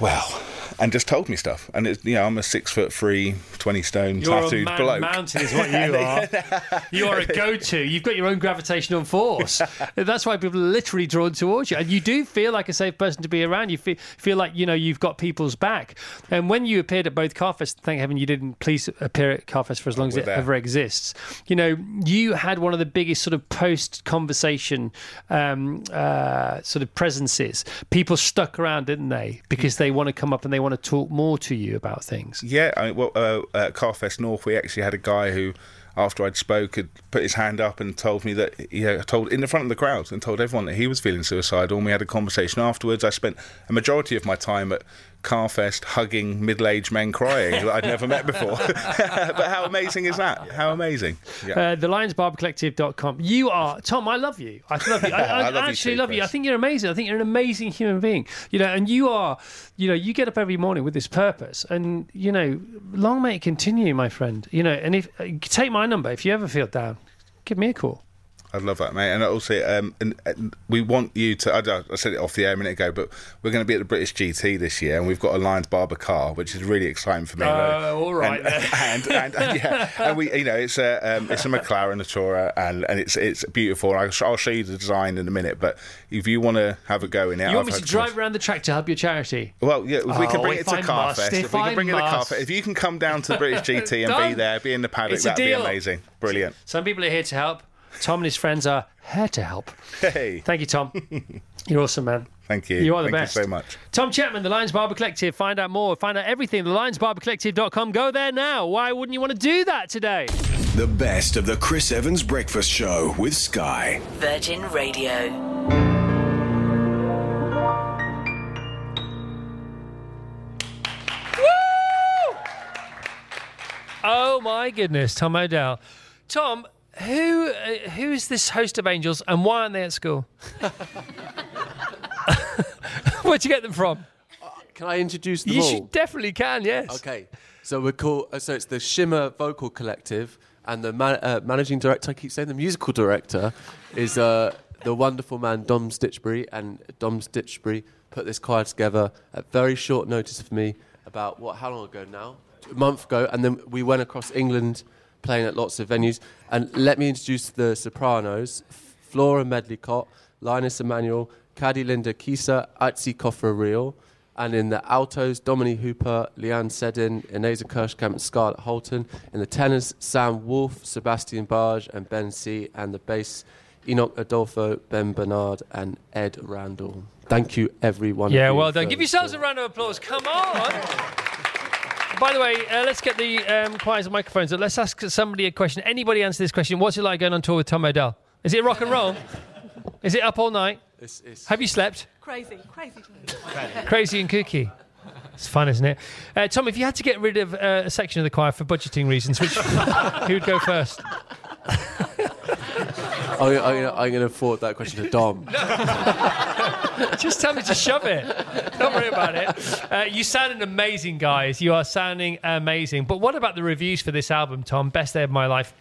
well, and just told me stuff. And it's, you know, I'm a six foot three, 20 stone
You're a
tattooed
man
bloke.
mountain, is what you are. [laughs] you are a go-to. You've got your own gravitational force. That's why people are literally drawn towards you, and you do feel like a safe person to be around. You feel feel like you know you've got people's back. And when you appeared at both Carfest, thank heaven you didn't. Please appear at Carfest for as long as it
there.
ever exists. You know, you had one of the biggest sort of post-conversation um, uh, sort of presences. People stuck around, didn't they? Because they want to come up and they want to talk more to you about things.
Yeah, I mean, well, uh, at Carfest North, we actually had a guy who, after I'd spoke, had put his hand up and told me that, you know, told in the front of the crowd and told everyone that he was feeling suicidal. And we had a conversation afterwards. I spent a majority of my time at Carfest hugging middle-aged men crying that I'd never met before. [laughs] but how amazing is that? How amazing! Yeah.
Uh, the lionsbarbercollective.com. You are, Tom, I love you. I love you. I, [laughs] I,
I love you
actually
too,
love you. I think you're amazing. I think you're an amazing human being. You know, and you are, you know, you get up every morning with this purpose. And, you know, long may it continue, my friend. You know, and if, uh, take my number. If you ever feel down, give me a call.
I'd love that, mate. And also, um, and, and we want you to. I, I said it off the air a minute ago, but we're going to be at the British GT this year, and we've got a Lions Barber car, which is really exciting for me.
Oh, all right [laughs]
And, and, and, yeah, and we, you know, it's a um, it's a McLaren, a Tourer, and, and it's it's beautiful. I'll, I'll show you the design in a minute, but if you want to have a go in it,
You want
I've
me to drive around the track to help your charity?
well, yeah, if we can
Oh,
bring it to
must,
Carfest,
if
if we can bring it to
must.
Carfest, if you can come down to the British GT and be there, be in the paddock, that'd be amazing. Brilliant.
Some people are here to help. Tom and his friends are here to help.
Hey,
Thank you, Tom. [laughs] You're awesome, man.
thank you.
You are the
thank
best.
Thank you so much.
Tom Chapman, the Lions Barber Collective. Find out more. Find out everything. The lionsbarbercollective.com. Go there now. Why wouldn't you want to do that today?
The best of the Chris Evans Breakfast Show with Sky.
Virgin Radio.
Oh my goodness, Tom Odell. Tom, who uh, who is this host of angels and why aren't they at school? [laughs] Where'd you get them from?
Can I introduce them
You
all?
should definitely can, yes.
Okay, so we're called. Uh, so it's the Shimmer Vocal Collective, and the man, uh, managing director. I keep saying the musical director is uh, the wonderful man Dom Stitchbury, and Dom Stitchbury put this choir together at very short notice for me. About what? How long ago now? A month ago, and then we went across England, playing at lots of venues. And let me introduce the sopranos: Flora Medlicott, Linus Emanuel, Caddy Linda Kisa, Atzi Kofra Real. And in the altos, Dominique Hooper, Leanne Sedin, Ineza Kirschkamp, and Scarlett Holton. In the tenors, Sam Wolf, Sebastian Barge, and Ben C. And the bass, Enoch Adolfo, Ben Bernard, and Ed Randall. Thank you, everyone.
Yeah, well done. Give yourselves a round of applause. Come on. By the way, uh, let's get the um, choirs microphones. up. Let's ask somebody a question. Anybody answer this question? What's it like going on tour with Tom Odell? Is it rock and roll? Is it up all night?
It's, it's
Have you slept?
Crazy, crazy.
Crazy and kooky. It's fun, isn't it? Uh, Tom, if you had to get rid of uh, a section of the choir for budgeting reasons, which [laughs] who would go first?
I'm, I'm, I'm going to forward that question to Dom. [laughs]
Just tell me to shove it. Don't worry about it. Uh, you sounded amazing, guys. You are sounding amazing. But what about the reviews for this album, Tom? Best day of my life.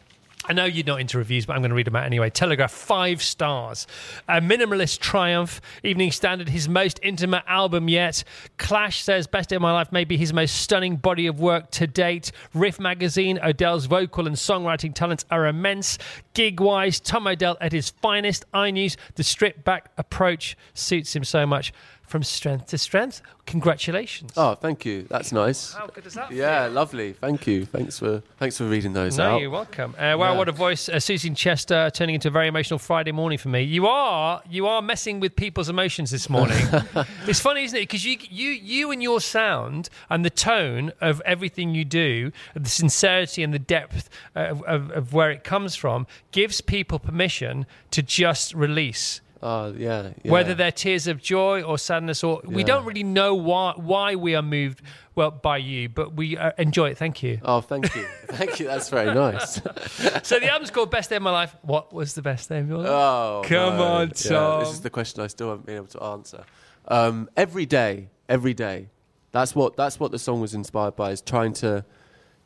I know you're not into reviews, but I'm going to read them out anyway. Telegraph, five stars. A minimalist triumph. Evening Standard, his most intimate album yet. Clash says, best day of my life, maybe his most stunning body of work to date. Riff Magazine, Odell's vocal and songwriting talents are immense. Gigwise, Tom Odell at his finest. iNews, the stripped back approach suits him so much. From strength to strength. Congratulations.
Oh, thank you. That's nice.
How good does that
Yeah, lovely. Thank you. Thanks for thanks for reading those
No,
out.
you're welcome. Uh, wow,
Yeah.
what a voice! Uh, Susie Chester turning into a very emotional Friday morning for me. You are, you are messing with people's emotions this morning. [laughs] it's funny, isn't it? Because you, you, you, and your sound and the tone of everything you do, the sincerity and the depth of, of, of where it comes from, gives people permission to just release.
Oh, yeah, yeah.
Whether they're tears of joy or sadness, or we don't really know why why we are moved well by you, but we uh, enjoy it. Thank you.
Oh, thank you. [laughs] thank you. That's very nice. [laughs]
so the album's called Best Day of My Life. What was the best day of your life?
Oh,
come
no.
on,
Yeah,
Tom.
this is the question I still haven't been able to answer. Um, every day, every day. That's what that's what the song was inspired by. Is trying to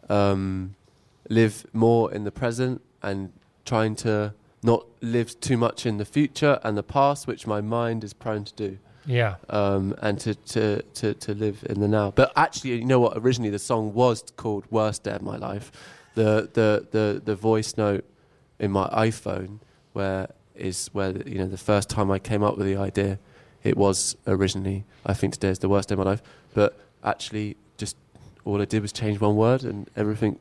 um, live more in the present and trying to not live too much in the future and the past, which my mind is prone to do.
Yeah.
Um, and to, to, to, to live in the now. But actually, you know what? Originally, the song was called "Worst Day of My Life." The the the, the voice note in my iPhone, where is where you know the first time I came up with the idea, it was originally I think today is the worst day of my life. But actually, just all I did was change one word, and everything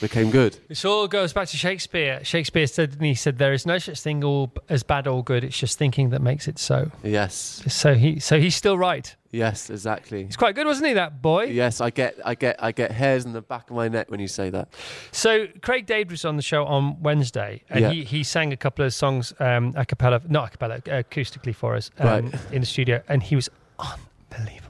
became good.
This all goes back to Shakespeare. Shakespeare said, and he said, "There is no such thing all as bad or good. It's just thinking that makes it so."
Yes.
So he, so he's still right.
Yes, exactly.
He's quite good, wasn't he? That boy.
Yes, I get, I get, I get hairs in the back of my neck when you say that.
So Craig David was on the show on Wednesday, and
Yeah.
he, he sang a couple of songs um, a cappella, not a cappella, acoustically for us um,
Right.
in the studio, and he was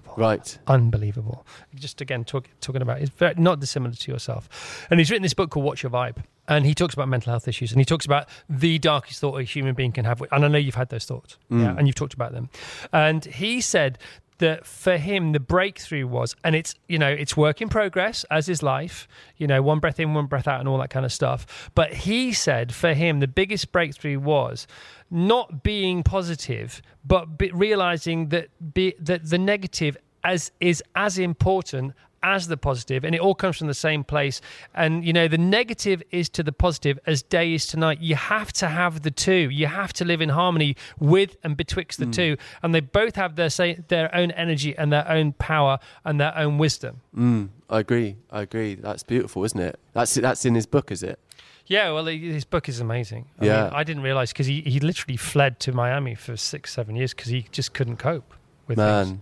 unbelievable.
Right.
Unbelievable. Just again, talk, talking about it's very, not dissimilar to yourself. And he's written this book called What's Your Vibe? And he talks about mental health issues and he talks about the darkest thought a human being can have. And I know you've had those thoughts
Mm.
yeah, and you've talked about them. And he said that for him, the breakthrough was, and it's, you know, it's work in progress, as is life, you know, one breath in, one breath out, and all that kind of stuff. But he said for him, the biggest breakthrough was not being positive, but be, realizing that, be, that the negative as is as important as the positive and it all comes from the same place and you know the negative is to the positive as day is to night you have to have the two you have to live in harmony with and betwixt the
Mm.
two and they both have their say their own energy and their own power and their own wisdom
Mm, I agree. I agree. That's beautiful, isn't it? That's that's in his book, is it?
Yeah well his book is amazing. I
Yeah.
mean, I didn't realize because he, he literally fled to Miami for six seven years because he just couldn't cope with
Man,
things.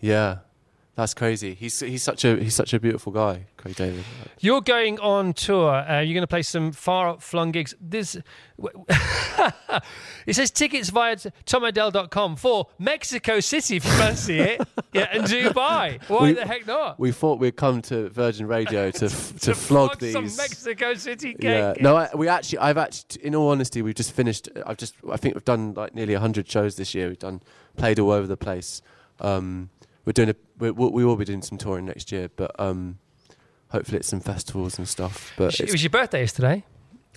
Yeah, that's crazy. He's he's such a he's such a beautiful guy, Craig David.
You're going on tour. Uh, you're going to play some far flung gigs. This [laughs] it says tickets via tomodell.com for Mexico City if you fancy it. [laughs] Yeah, and Dubai. Why
We-
the heck not?
We thought we'd come to Virgin Radio [laughs] to f- to, flog these.
some Mexico City
yeah, no, I, we actually, I've actually, in all honesty, we've just finished. I've just, I think we've done like nearly hundred shows this year. We've done played all over the place. Um, we're doing a, we, we we will be doing some touring next year, but um, hopefully it's some festivals and stuff. But
it was your birthday yesterday.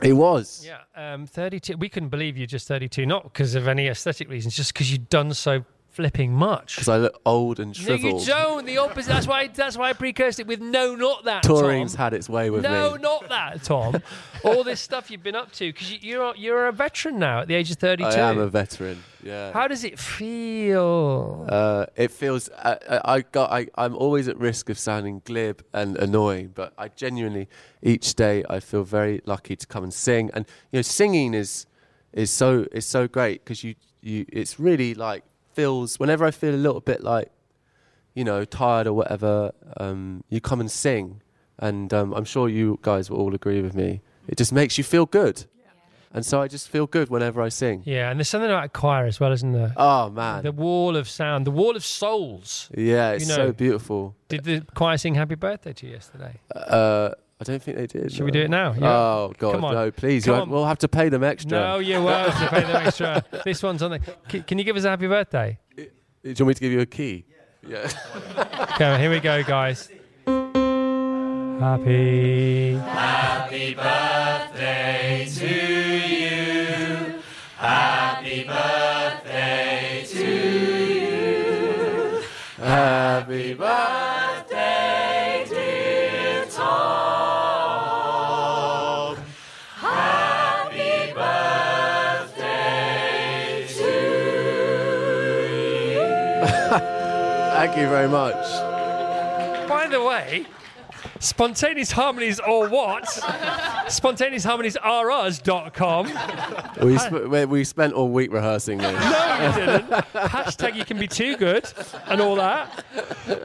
it was.
Yeah, um, 32. We couldn't believe you're just 32, not because of any aesthetic reasons, just because you've done so flipping much.
because I look old and shriveled.
No, you don't. The opposite. That's why. That's why I precursed it with no, not that.
Touring's
Tom.
had its way with
no,
me.
No, not that, Tom. [laughs] All this stuff you've been up to because you, you're you're a veteran now at the age of 32.
I am a veteran. Yeah.
How does it feel?
Uh, it feels I, I, I got I, I'm always at risk of sounding glib and annoying, but I genuinely each day I feel very lucky to come and sing. And you know, singing is is so is so great because you you it's really like feels whenever I feel a little bit like you know tired or whatever, um, you come and sing, and um, I'm sure you guys will all agree with me. It just makes you feel good. And so I just feel good whenever I sing.
yeah, and there's something about a choir as well, isn't there?
Oh man.
The wall of sound, the wall of souls.
Yeah, it's
you know,
so beautiful.
Did the choir sing "Happy Birthday" to you yesterday?
Uh, I don't think they did.
Should we do it now? Yeah.
Oh God,
Come on.
no! Please,
Come on.
we'll have to pay them extra.
No, you won't have to pay them extra. [laughs] This one's on the. Can, can you give us a happy birthday?
Do you want me to give you a key? Yeah. [laughs]
Okay, here we go, guys. Happy.
Happy birthday to you. Happy birthday to you.
Happy
birthday,
Thank you very much.
By the way, spontaneous harmonies or what? spontaneous harmonies are us.com.
We, sp- we- spent all week rehearsing this.
No, you didn't. Hashtag you can be too good and all that.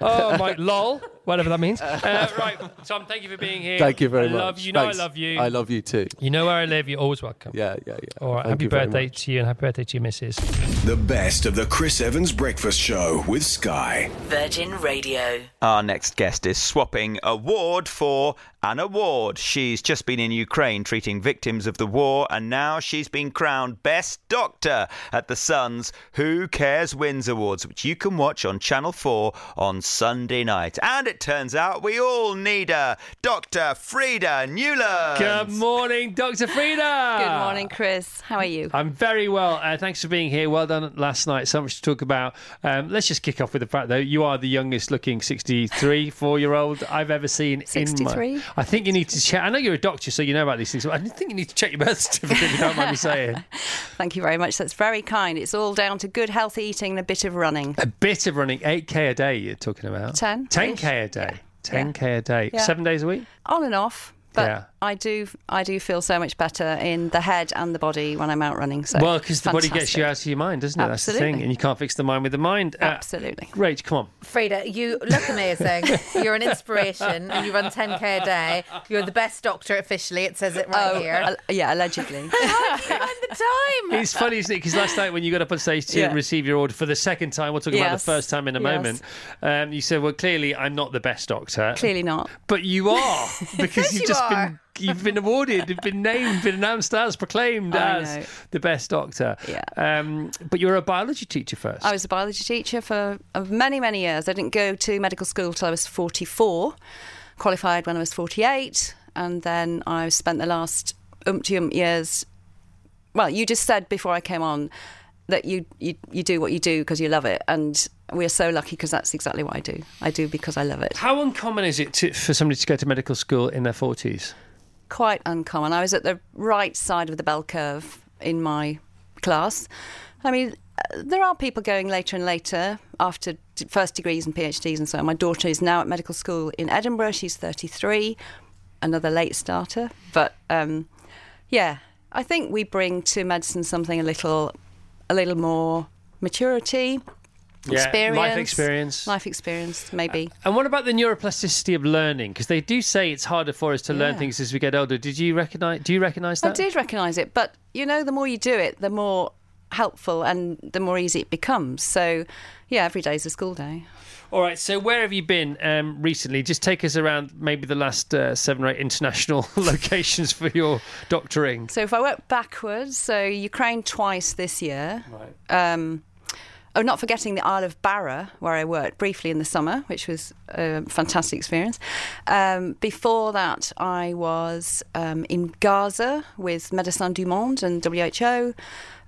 Oh, my lol, whatever that means. Uh, right, Tom, thank you for being here.
Thank you very
I
much.
love you. You know I love you.
I love you too.
You know where I live. You're always welcome.
Yeah, yeah, yeah.
All right.
Thank
happy birthday to you and happy birthday to your missus.
The best of the Chris Evans Breakfast Show with Sky.
Virgin Radio.
Our next guest is swapping award for an award. She's just been in Ukraine treating victims of the war, and now she's been crowned Best Doctor at the Sun's Who Cares Wins Awards, which you can watch on Channel 4 on Sunday night. And it turns out we all need her, Dr. Freda Newland.
Good morning, Dr. Freda.
Good morning, Chris. How are you?
I'm very well. Uh, thanks for being here. Well done last night. So much to talk about. Um, let's just kick off with the fact, though, you are the youngest looking 63, four year old I've ever seen in
63?
my. I think you need to check. I know you're a doctor, so you know about these things. But I think you need to check your birth [laughs] certificate, if you don't mind me saying. [laughs]
Thank you very much. That's very kind. It's all down to good, healthy eating and a bit of running.
A bit of running, 8K a day, you're talking about.
10.
10K a day. 10K a day.
Yeah.
Seven days a week?
On and off. But
Yeah.
I do, I do feel so much better in the head and the body when I'm out running. So
well, because the body gets you out of your mind, doesn't it? That's the
Absolutely.
thing. And you can't fix the mind with the mind. Uh,
Absolutely.
Great, come on.
Freda, you look amazing. [laughs] You're an inspiration and you run 10k a day. You're the best doctor officially. It says it right
Oh,
here.
al- yeah, allegedly. [laughs]
Find the time.
It's funny, isn't it? Because last night when you got up on stage to
Yeah.
receive your order for the second time, we'll talk about the first time in a
Yes.
moment. Um, you said, "Well, clearly I'm not the best doctor."
Clearly not.
but you are [laughs] because
Yes,
you've just
are.
Been [laughs] you've been awarded, you've been named, been announced as, proclaimed as the best doctor.
Yeah.
Um, but you were a biology teacher first.
I was a biology teacher for uh, many, many years. I didn't go to medical school till I was 44, qualified when I was 48, and then I spent the last umpty ump years. Well, you just said before I came on that you, you, you do what you do because you love it, and we're so lucky because that's exactly what I do. I do because I love it.
How uncommon is it to, for somebody to go to medical school in their forties?
quite uncommon. I was at the right side of the bell curve in my class. I mean, uh, there are people going later and later after first degrees and PhDs and so on. My daughter is now at medical school in Edinburgh. She's 33, another late starter. But um, yeah, I think we bring to medicine something a little, a little more maturity,
Yeah,
experience,
life experience.
life experience, maybe.
Uh, and what about the neuroplasticity of learning? Because they do say it's harder for us to learn things as we get older. Did you recognize? Do you recognise that?
I did recognise it, but you know, the more you do it, the more helpful and the more easy it becomes. So, yeah, every day is a school day.
All right. So where have you been um, recently? Just take us around maybe the last uh, seven or eight international [laughs] locations for your doctoring.
So, if I work backwards, so Ukraine twice this year.
Right.
Um, oh, not forgetting the Isle of Barra, where I worked briefly in the summer, which was a fantastic experience. Um, before that, I was um, in Gaza with Médecins du Monde and WHO.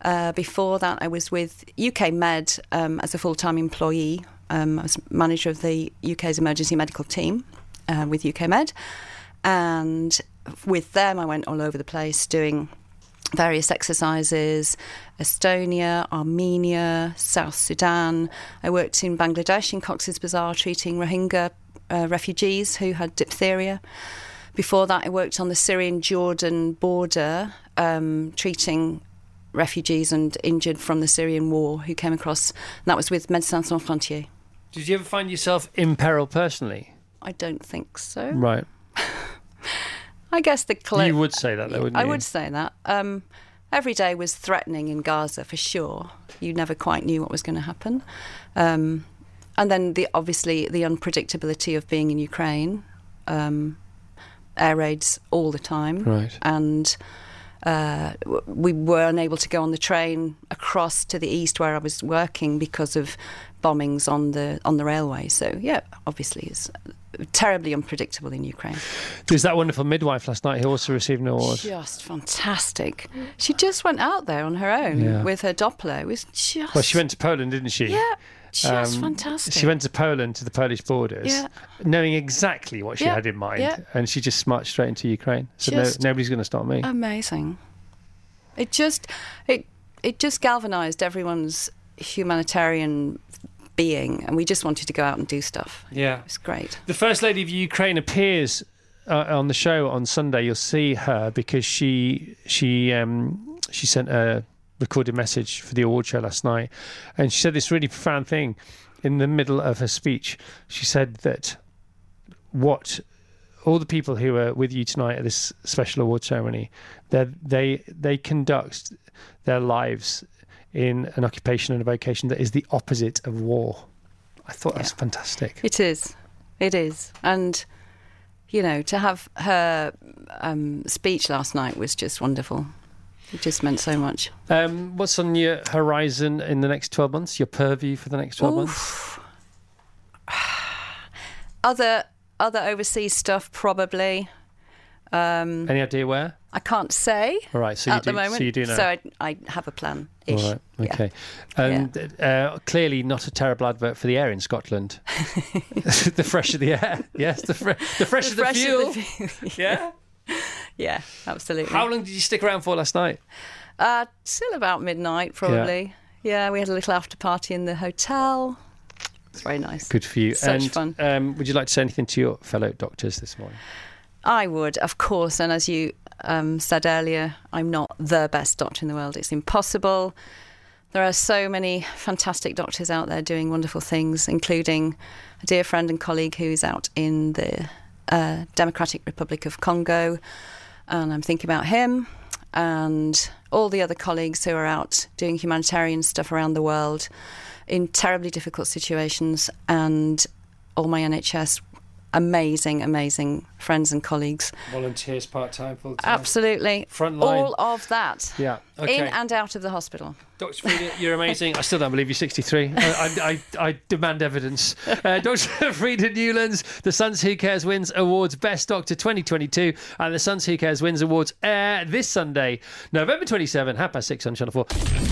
Uh, before that, I was with UK Med um, as a full time employee. Um, I was manager of the UK's emergency medical team uh, with UK Med. And with them, I went all over the place doing various exercises Estonia, Armenia, South Sudan. I worked in Bangladesh in Cox's Bazar treating Rohingya uh, refugees who had diphtheria. Before that, I worked on the Syrian Jordan border um, treating refugees and injured from the Syrian war who came across. That was with Médecins Sans Frontières.
Did you ever find yourself in peril personally?
I don't think so.
Right. [laughs]
I guess the clo-
You would say that, though, wouldn't
I
you?
would say that. Um, every day was threatening in Gaza for sure. You never quite knew what was going to happen, um, and then the obviously the unpredictability of being in Ukraine, um, air raids all the time,
Right.
and. Uh, we were unable to go on the train across to the east where I was working because of bombings on the on the railway. So yeah, obviously it's terribly unpredictable in Ukraine.
There's that wonderful midwife last night who also received an award.
Just fantastic. She just went out there on her own
Yeah.
with her Doppler. It was just
Well, she went to Poland, didn't she?
Yeah, just
Um,
fantastic.
She went to Poland to the Polish borders,
Yeah.
knowing exactly what she
Yeah,
had in mind,
yeah.
and she just marched straight into Ukraine. So no, nobody's going to stop me.
amazing. It just it it just galvanized everyone's humanitarian being, and we just wanted to go out and do stuff.
yeah,
It's great.
The First Lady of Ukraine appears uh, on the show on Sunday. You'll see her because she she um, she sent a recorded message for the award show last night, and she said this really profound thing in the middle of her speech. She said that what all the people who are with you tonight at this special award ceremony, they they they conduct their lives in an occupation and a vocation that is the opposite of war. I thought that's fantastic.
It is. It is. And, you know, to have her um, speech last night was just wonderful. It just meant so much.
Um, what's on your horizon in the next 12 months? Your purview for the next 12 months? [sighs]
Other other overseas stuff, probably. Um,
Any idea where?
I can't say
All right, so you
at
do-
the moment.
so you do know.
I, I have a plan.
All right, okay. And uh, clearly not a terrible advert for the air in Scotland. [laughs] [laughs] the fresher the air. Yes, the, fre- the fresher the,
fresher
fuel.
fuel. [laughs]
yeah.
Yeah, absolutely.
How long did you stick around for last night?
Uh, till about midnight, probably. Yeah. we had a little after party in the hotel. It's very nice.
Good for you.
Such
and,
fun.
Um, would you like to say anything to your fellow doctors this morning?
I would, of course. And as you um, said earlier, I'm not the best doctor in the world. It's impossible. There are so many fantastic doctors out there doing wonderful things, including a dear friend and colleague who's out in the uh, Democratic Republic of Congo. And I'm thinking about him and all the other colleagues who are out doing humanitarian stuff around the world in terribly difficult situations, and all my NHS amazing, amazing friends and colleagues.
Volunteers, part time, full time.
Absolutely.
Frontline.
All of that.
Yeah. Okay.
In and out of the hospital.
Dr. Freda, you're amazing. I still don't believe you're 63. I, I, I, I demand evidence. Uh, [laughs] Dr. Freda Newlands, the Sun's Who Cares Wins Awards Best Doctor 2022, and the Sun's Who Cares Wins Awards air this Sunday, November 27, half past six on Channel 4.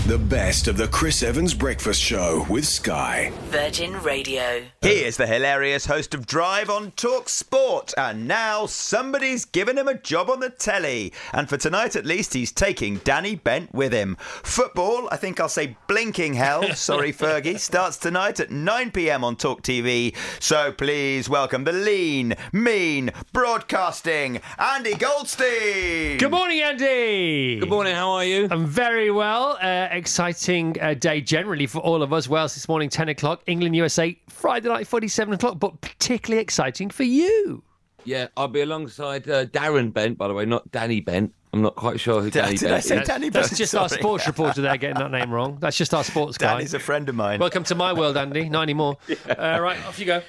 The best of the Chris Evans Breakfast Show with Sky.
Virgin Radio.
He is the hilarious host of Drive on Talk Sport, and now somebody's given him a job on the telly. And for tonight at least, he's taking Danny Bent with him. Football, I think I'll say blinking hell, [laughs] sorry Fergie, starts tonight at 9 pm on Talk TV. So please welcome the lean, mean, broadcasting, Andy Goldstein.
Good morning, Andy.
Good morning. How are you?
I'm very well. Uh, exciting uh, day generally for all of us. Wales this morning, 10 o'clock. England, USA, Friday night, 47 o'clock. But particularly exciting for you.
Yeah, I'll be alongside uh, Darren Bent, by the way, not Danny Bent. I'm not quite sure who
Did I-
Danny
did I
Bent
say
is.
Danny
That's
Bent?
just our sports reporter there getting that name wrong. That's just our sports guy.
Danny's a friend of mine.
Welcome to my world, Andy. Not anymore. [laughs] Uh, right, off you go.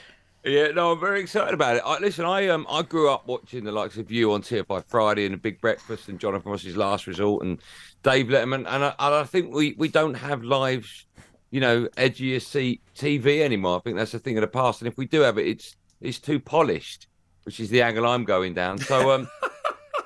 Yeah, no, I'm very excited about it. I, listen, I um, I grew up watching the likes of you on TFI Friday and the Big Breakfast and Jonathan Ross's Last Resort and Dave Letterman, and I, and I think we, we don't have live, you know, edgier seat TV anymore. I think that's a thing of the past, and if we do have it, it's it's too polished, which is the angle I'm going down. So um, [laughs]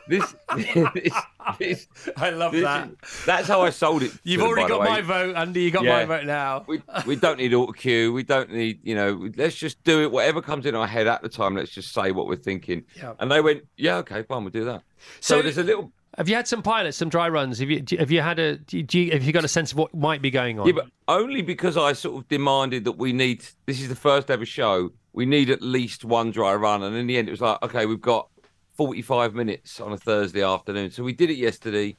this, [laughs] [laughs] this, this
I love
this
that.
is- that's how I sold it.
You've
them,
already
by the
got my vote, Andy. You got
Yeah.
my vote now.
We, we don't need auto cue. We don't need, you know, let's just do it. Whatever comes in our head at the time, let's just say what we're thinking.
Yeah.
And they went, yeah, okay, fine, we'll do that. So,
So-
there's a little,
Have you had some pilots, some dry runs? Have you have you had a do you- have you got a sense of what might be going on?
yeah, but only because I sort of demanded that we need, this is the first ever show, we need at least one dry run. And in the end, it was like, okay, we've got 45 minutes on a Thursday afternoon. So we did it yesterday.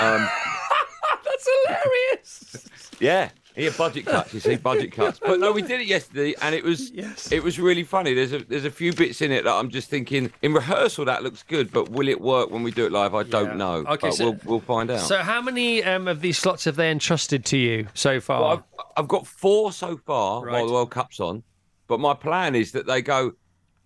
Um, [laughs]
That's hilarious.
Yeah, yeah, budget cuts. You see, budget cuts. But no, we did it yesterday, and it was it was really funny. There's a there's a few bits in it that I'm just thinking in rehearsal that looks good, but will it work when we do it live? I don't know.
Okay,
but
so-
we'll we'll find out.
So, how many um, of these slots have they entrusted to you so far?
Well, I've, I've got four so far
Right.
while the World Cup's on, but my plan is that they go.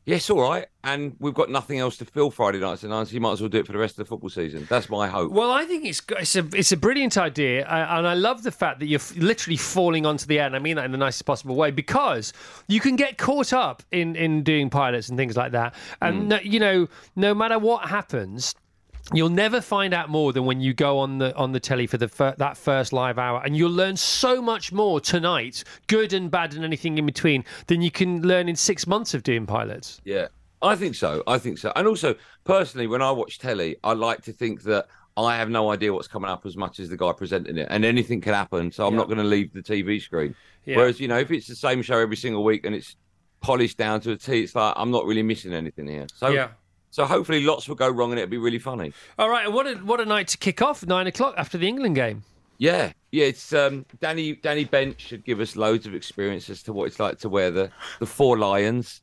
Yes, all right. And we've got nothing else to fill Friday nights and nights. So you might as well do it for the rest of the football season. That's my hope.
Well, I think it's it's a it's a brilliant idea, uh, and I love the fact that you're f- literally falling onto the air, and I mean that in the nicest possible way, because you can get caught up in in doing pilots and things like that, and no, you know, no matter what happens. You'll never find out more than when you go on the on the telly for the fir- that first live hour, and you'll learn so much more tonight, good and bad and anything in between, than you can learn in six months of doing pilots.
Yeah, I think so. I think so. And also, personally, when I watch telly, I like to think that I have no idea what's coming up as much as the guy presenting it, and anything can happen. So I'm
Yeah.
not going to leave the TV screen.
Yeah.
Whereas, you know, if it's the same show every single week and it's polished down to a T, it's like I'm not really missing anything here. So,
Yeah.
So hopefully, lots will go wrong and it'll be really funny.
All right, and what a what a night to kick off nine o'clock after the England game.
Yeah, yeah. It's um, Danny Danny Bench should give us loads of experience as to what it's like to wear the the four lions.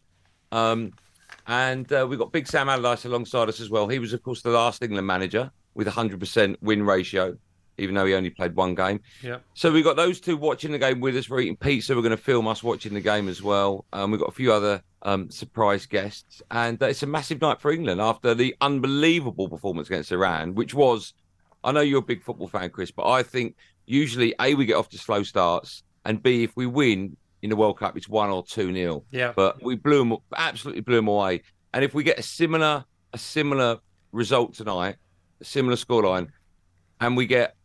Um, and uh, we've got Big Sam Allardyce alongside us as well. He was, of course, the last England manager with a hundred percent win ratio, even though he only played one game.
Yeah.
So we've got those two watching the game with us. We're eating pizza. We're going to film us watching the game as well. Um, we've got a few other um, surprise guests, and uh, it's a massive night for England after the unbelievable performance against Iran, which was. I know you're a big football fan, Chris, but I think usually a we get off to slow starts, and b if we win in the World Cup, it's one or two nil.
Yeah.
But we blew them, absolutely blew them away. And if we get a similar a similar result tonight, a similar scoreline, and we get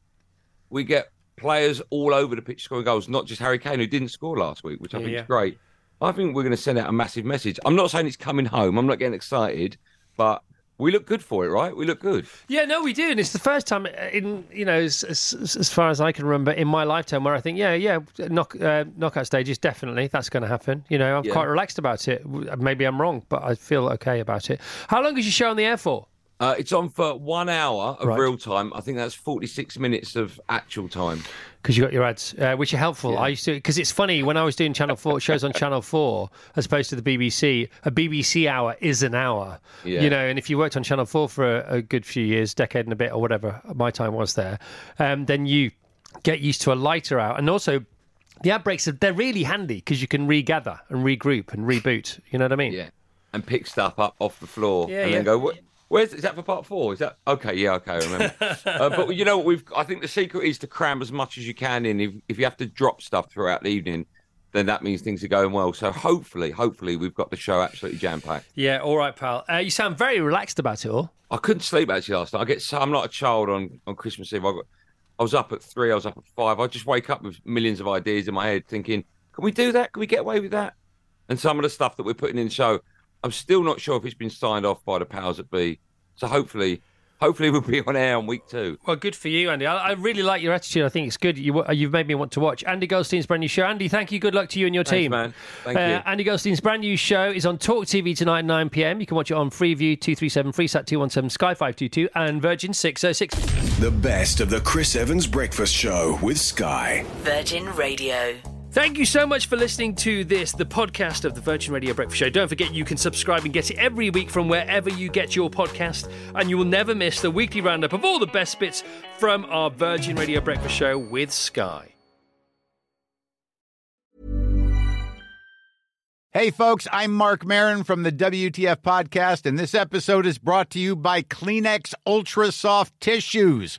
we get players all over the pitch scoring goals, not just Harry Kane who didn't score last week, which I
Yeah,
think
yeah.
is great. I think we're going to send out a massive message. I'm not saying it's coming home. I'm not getting excited, but we look good for it, right? We look good.
Yeah, no, we do, and it's the first time in you know as, as, as far as I can remember in my lifetime where I think, yeah, yeah, knock, uh, knockout stages definitely that's going to happen. You know, I'm
Yeah.
quite relaxed about it. Maybe I'm wrong, but I feel okay about it. How long is your show on the air for?
Uh, it's on for one hour of
Right.
real time. I think that's 46 minutes of actual time.
Because you got your ads, uh, which are helpful. I used to because it's funny when I was doing Channel Four shows on Channel Four as opposed to the BBC. A BBC hour is an hour,
Yeah.
you know. And if you worked on Channel Four for a, a good few years, decade and a bit or whatever my time was there, um, then you get used to a lighter hour. And also, the ad breaks are they're really handy because you can regather and regroup and reboot. You know what I mean?
Yeah. And pick stuff up off the floor
Yeah,
and
yeah.
then go, "Wh- where's is that for part four? Is that okay? Yeah, okay, I remember. uh, but you know what? We've I think the secret is to cram as much as you can in. If if you have to drop stuff throughout the evening, then that means things are going well. So hopefully, hopefully we've got the show absolutely jam packed.
Yeah. All right, pal. Uh, you sound very relaxed about it all.
I couldn't sleep actually last night. I get so, I'm not a child on on Christmas Eve. I got I was up at three. I was up at five. I just wake up with millions of ideas in my head, thinking, "Can we do that? Can we get away with that?" And some of the stuff that we're putting in the show, I'm still not sure if it's been signed off by the powers that be. So hopefully, hopefully [laughs] we'll be on air on week two.
Well, good for you, Andy. I, I really like your attitude. I think it's good. You, you've made me want to watch Andy Goldstein's brand new show. Andy, thank you. Good luck to you and your
Thanks,
team.
man. Thank
Uh,
you.
Andy Goldstein's brand new show is on Talk TV tonight at 9 pm. You can watch it on Freeview 237, Freesat 217, Sky 522, and Virgin 606.
The best of the Chris Evans Breakfast Show with Sky.
Virgin Radio.
Thank you so much for listening to this, the podcast of the Virgin Radio Breakfast Show. Don't forget you can subscribe and get it every week from wherever you get your podcast, and you will never miss the weekly roundup of all the best bits from our Virgin Radio Breakfast Show with Sky.
Hey, folks, I'm Marc Maron from the WTF Podcast, and this episode is brought to you by Kleenex Ultra Soft Tissues,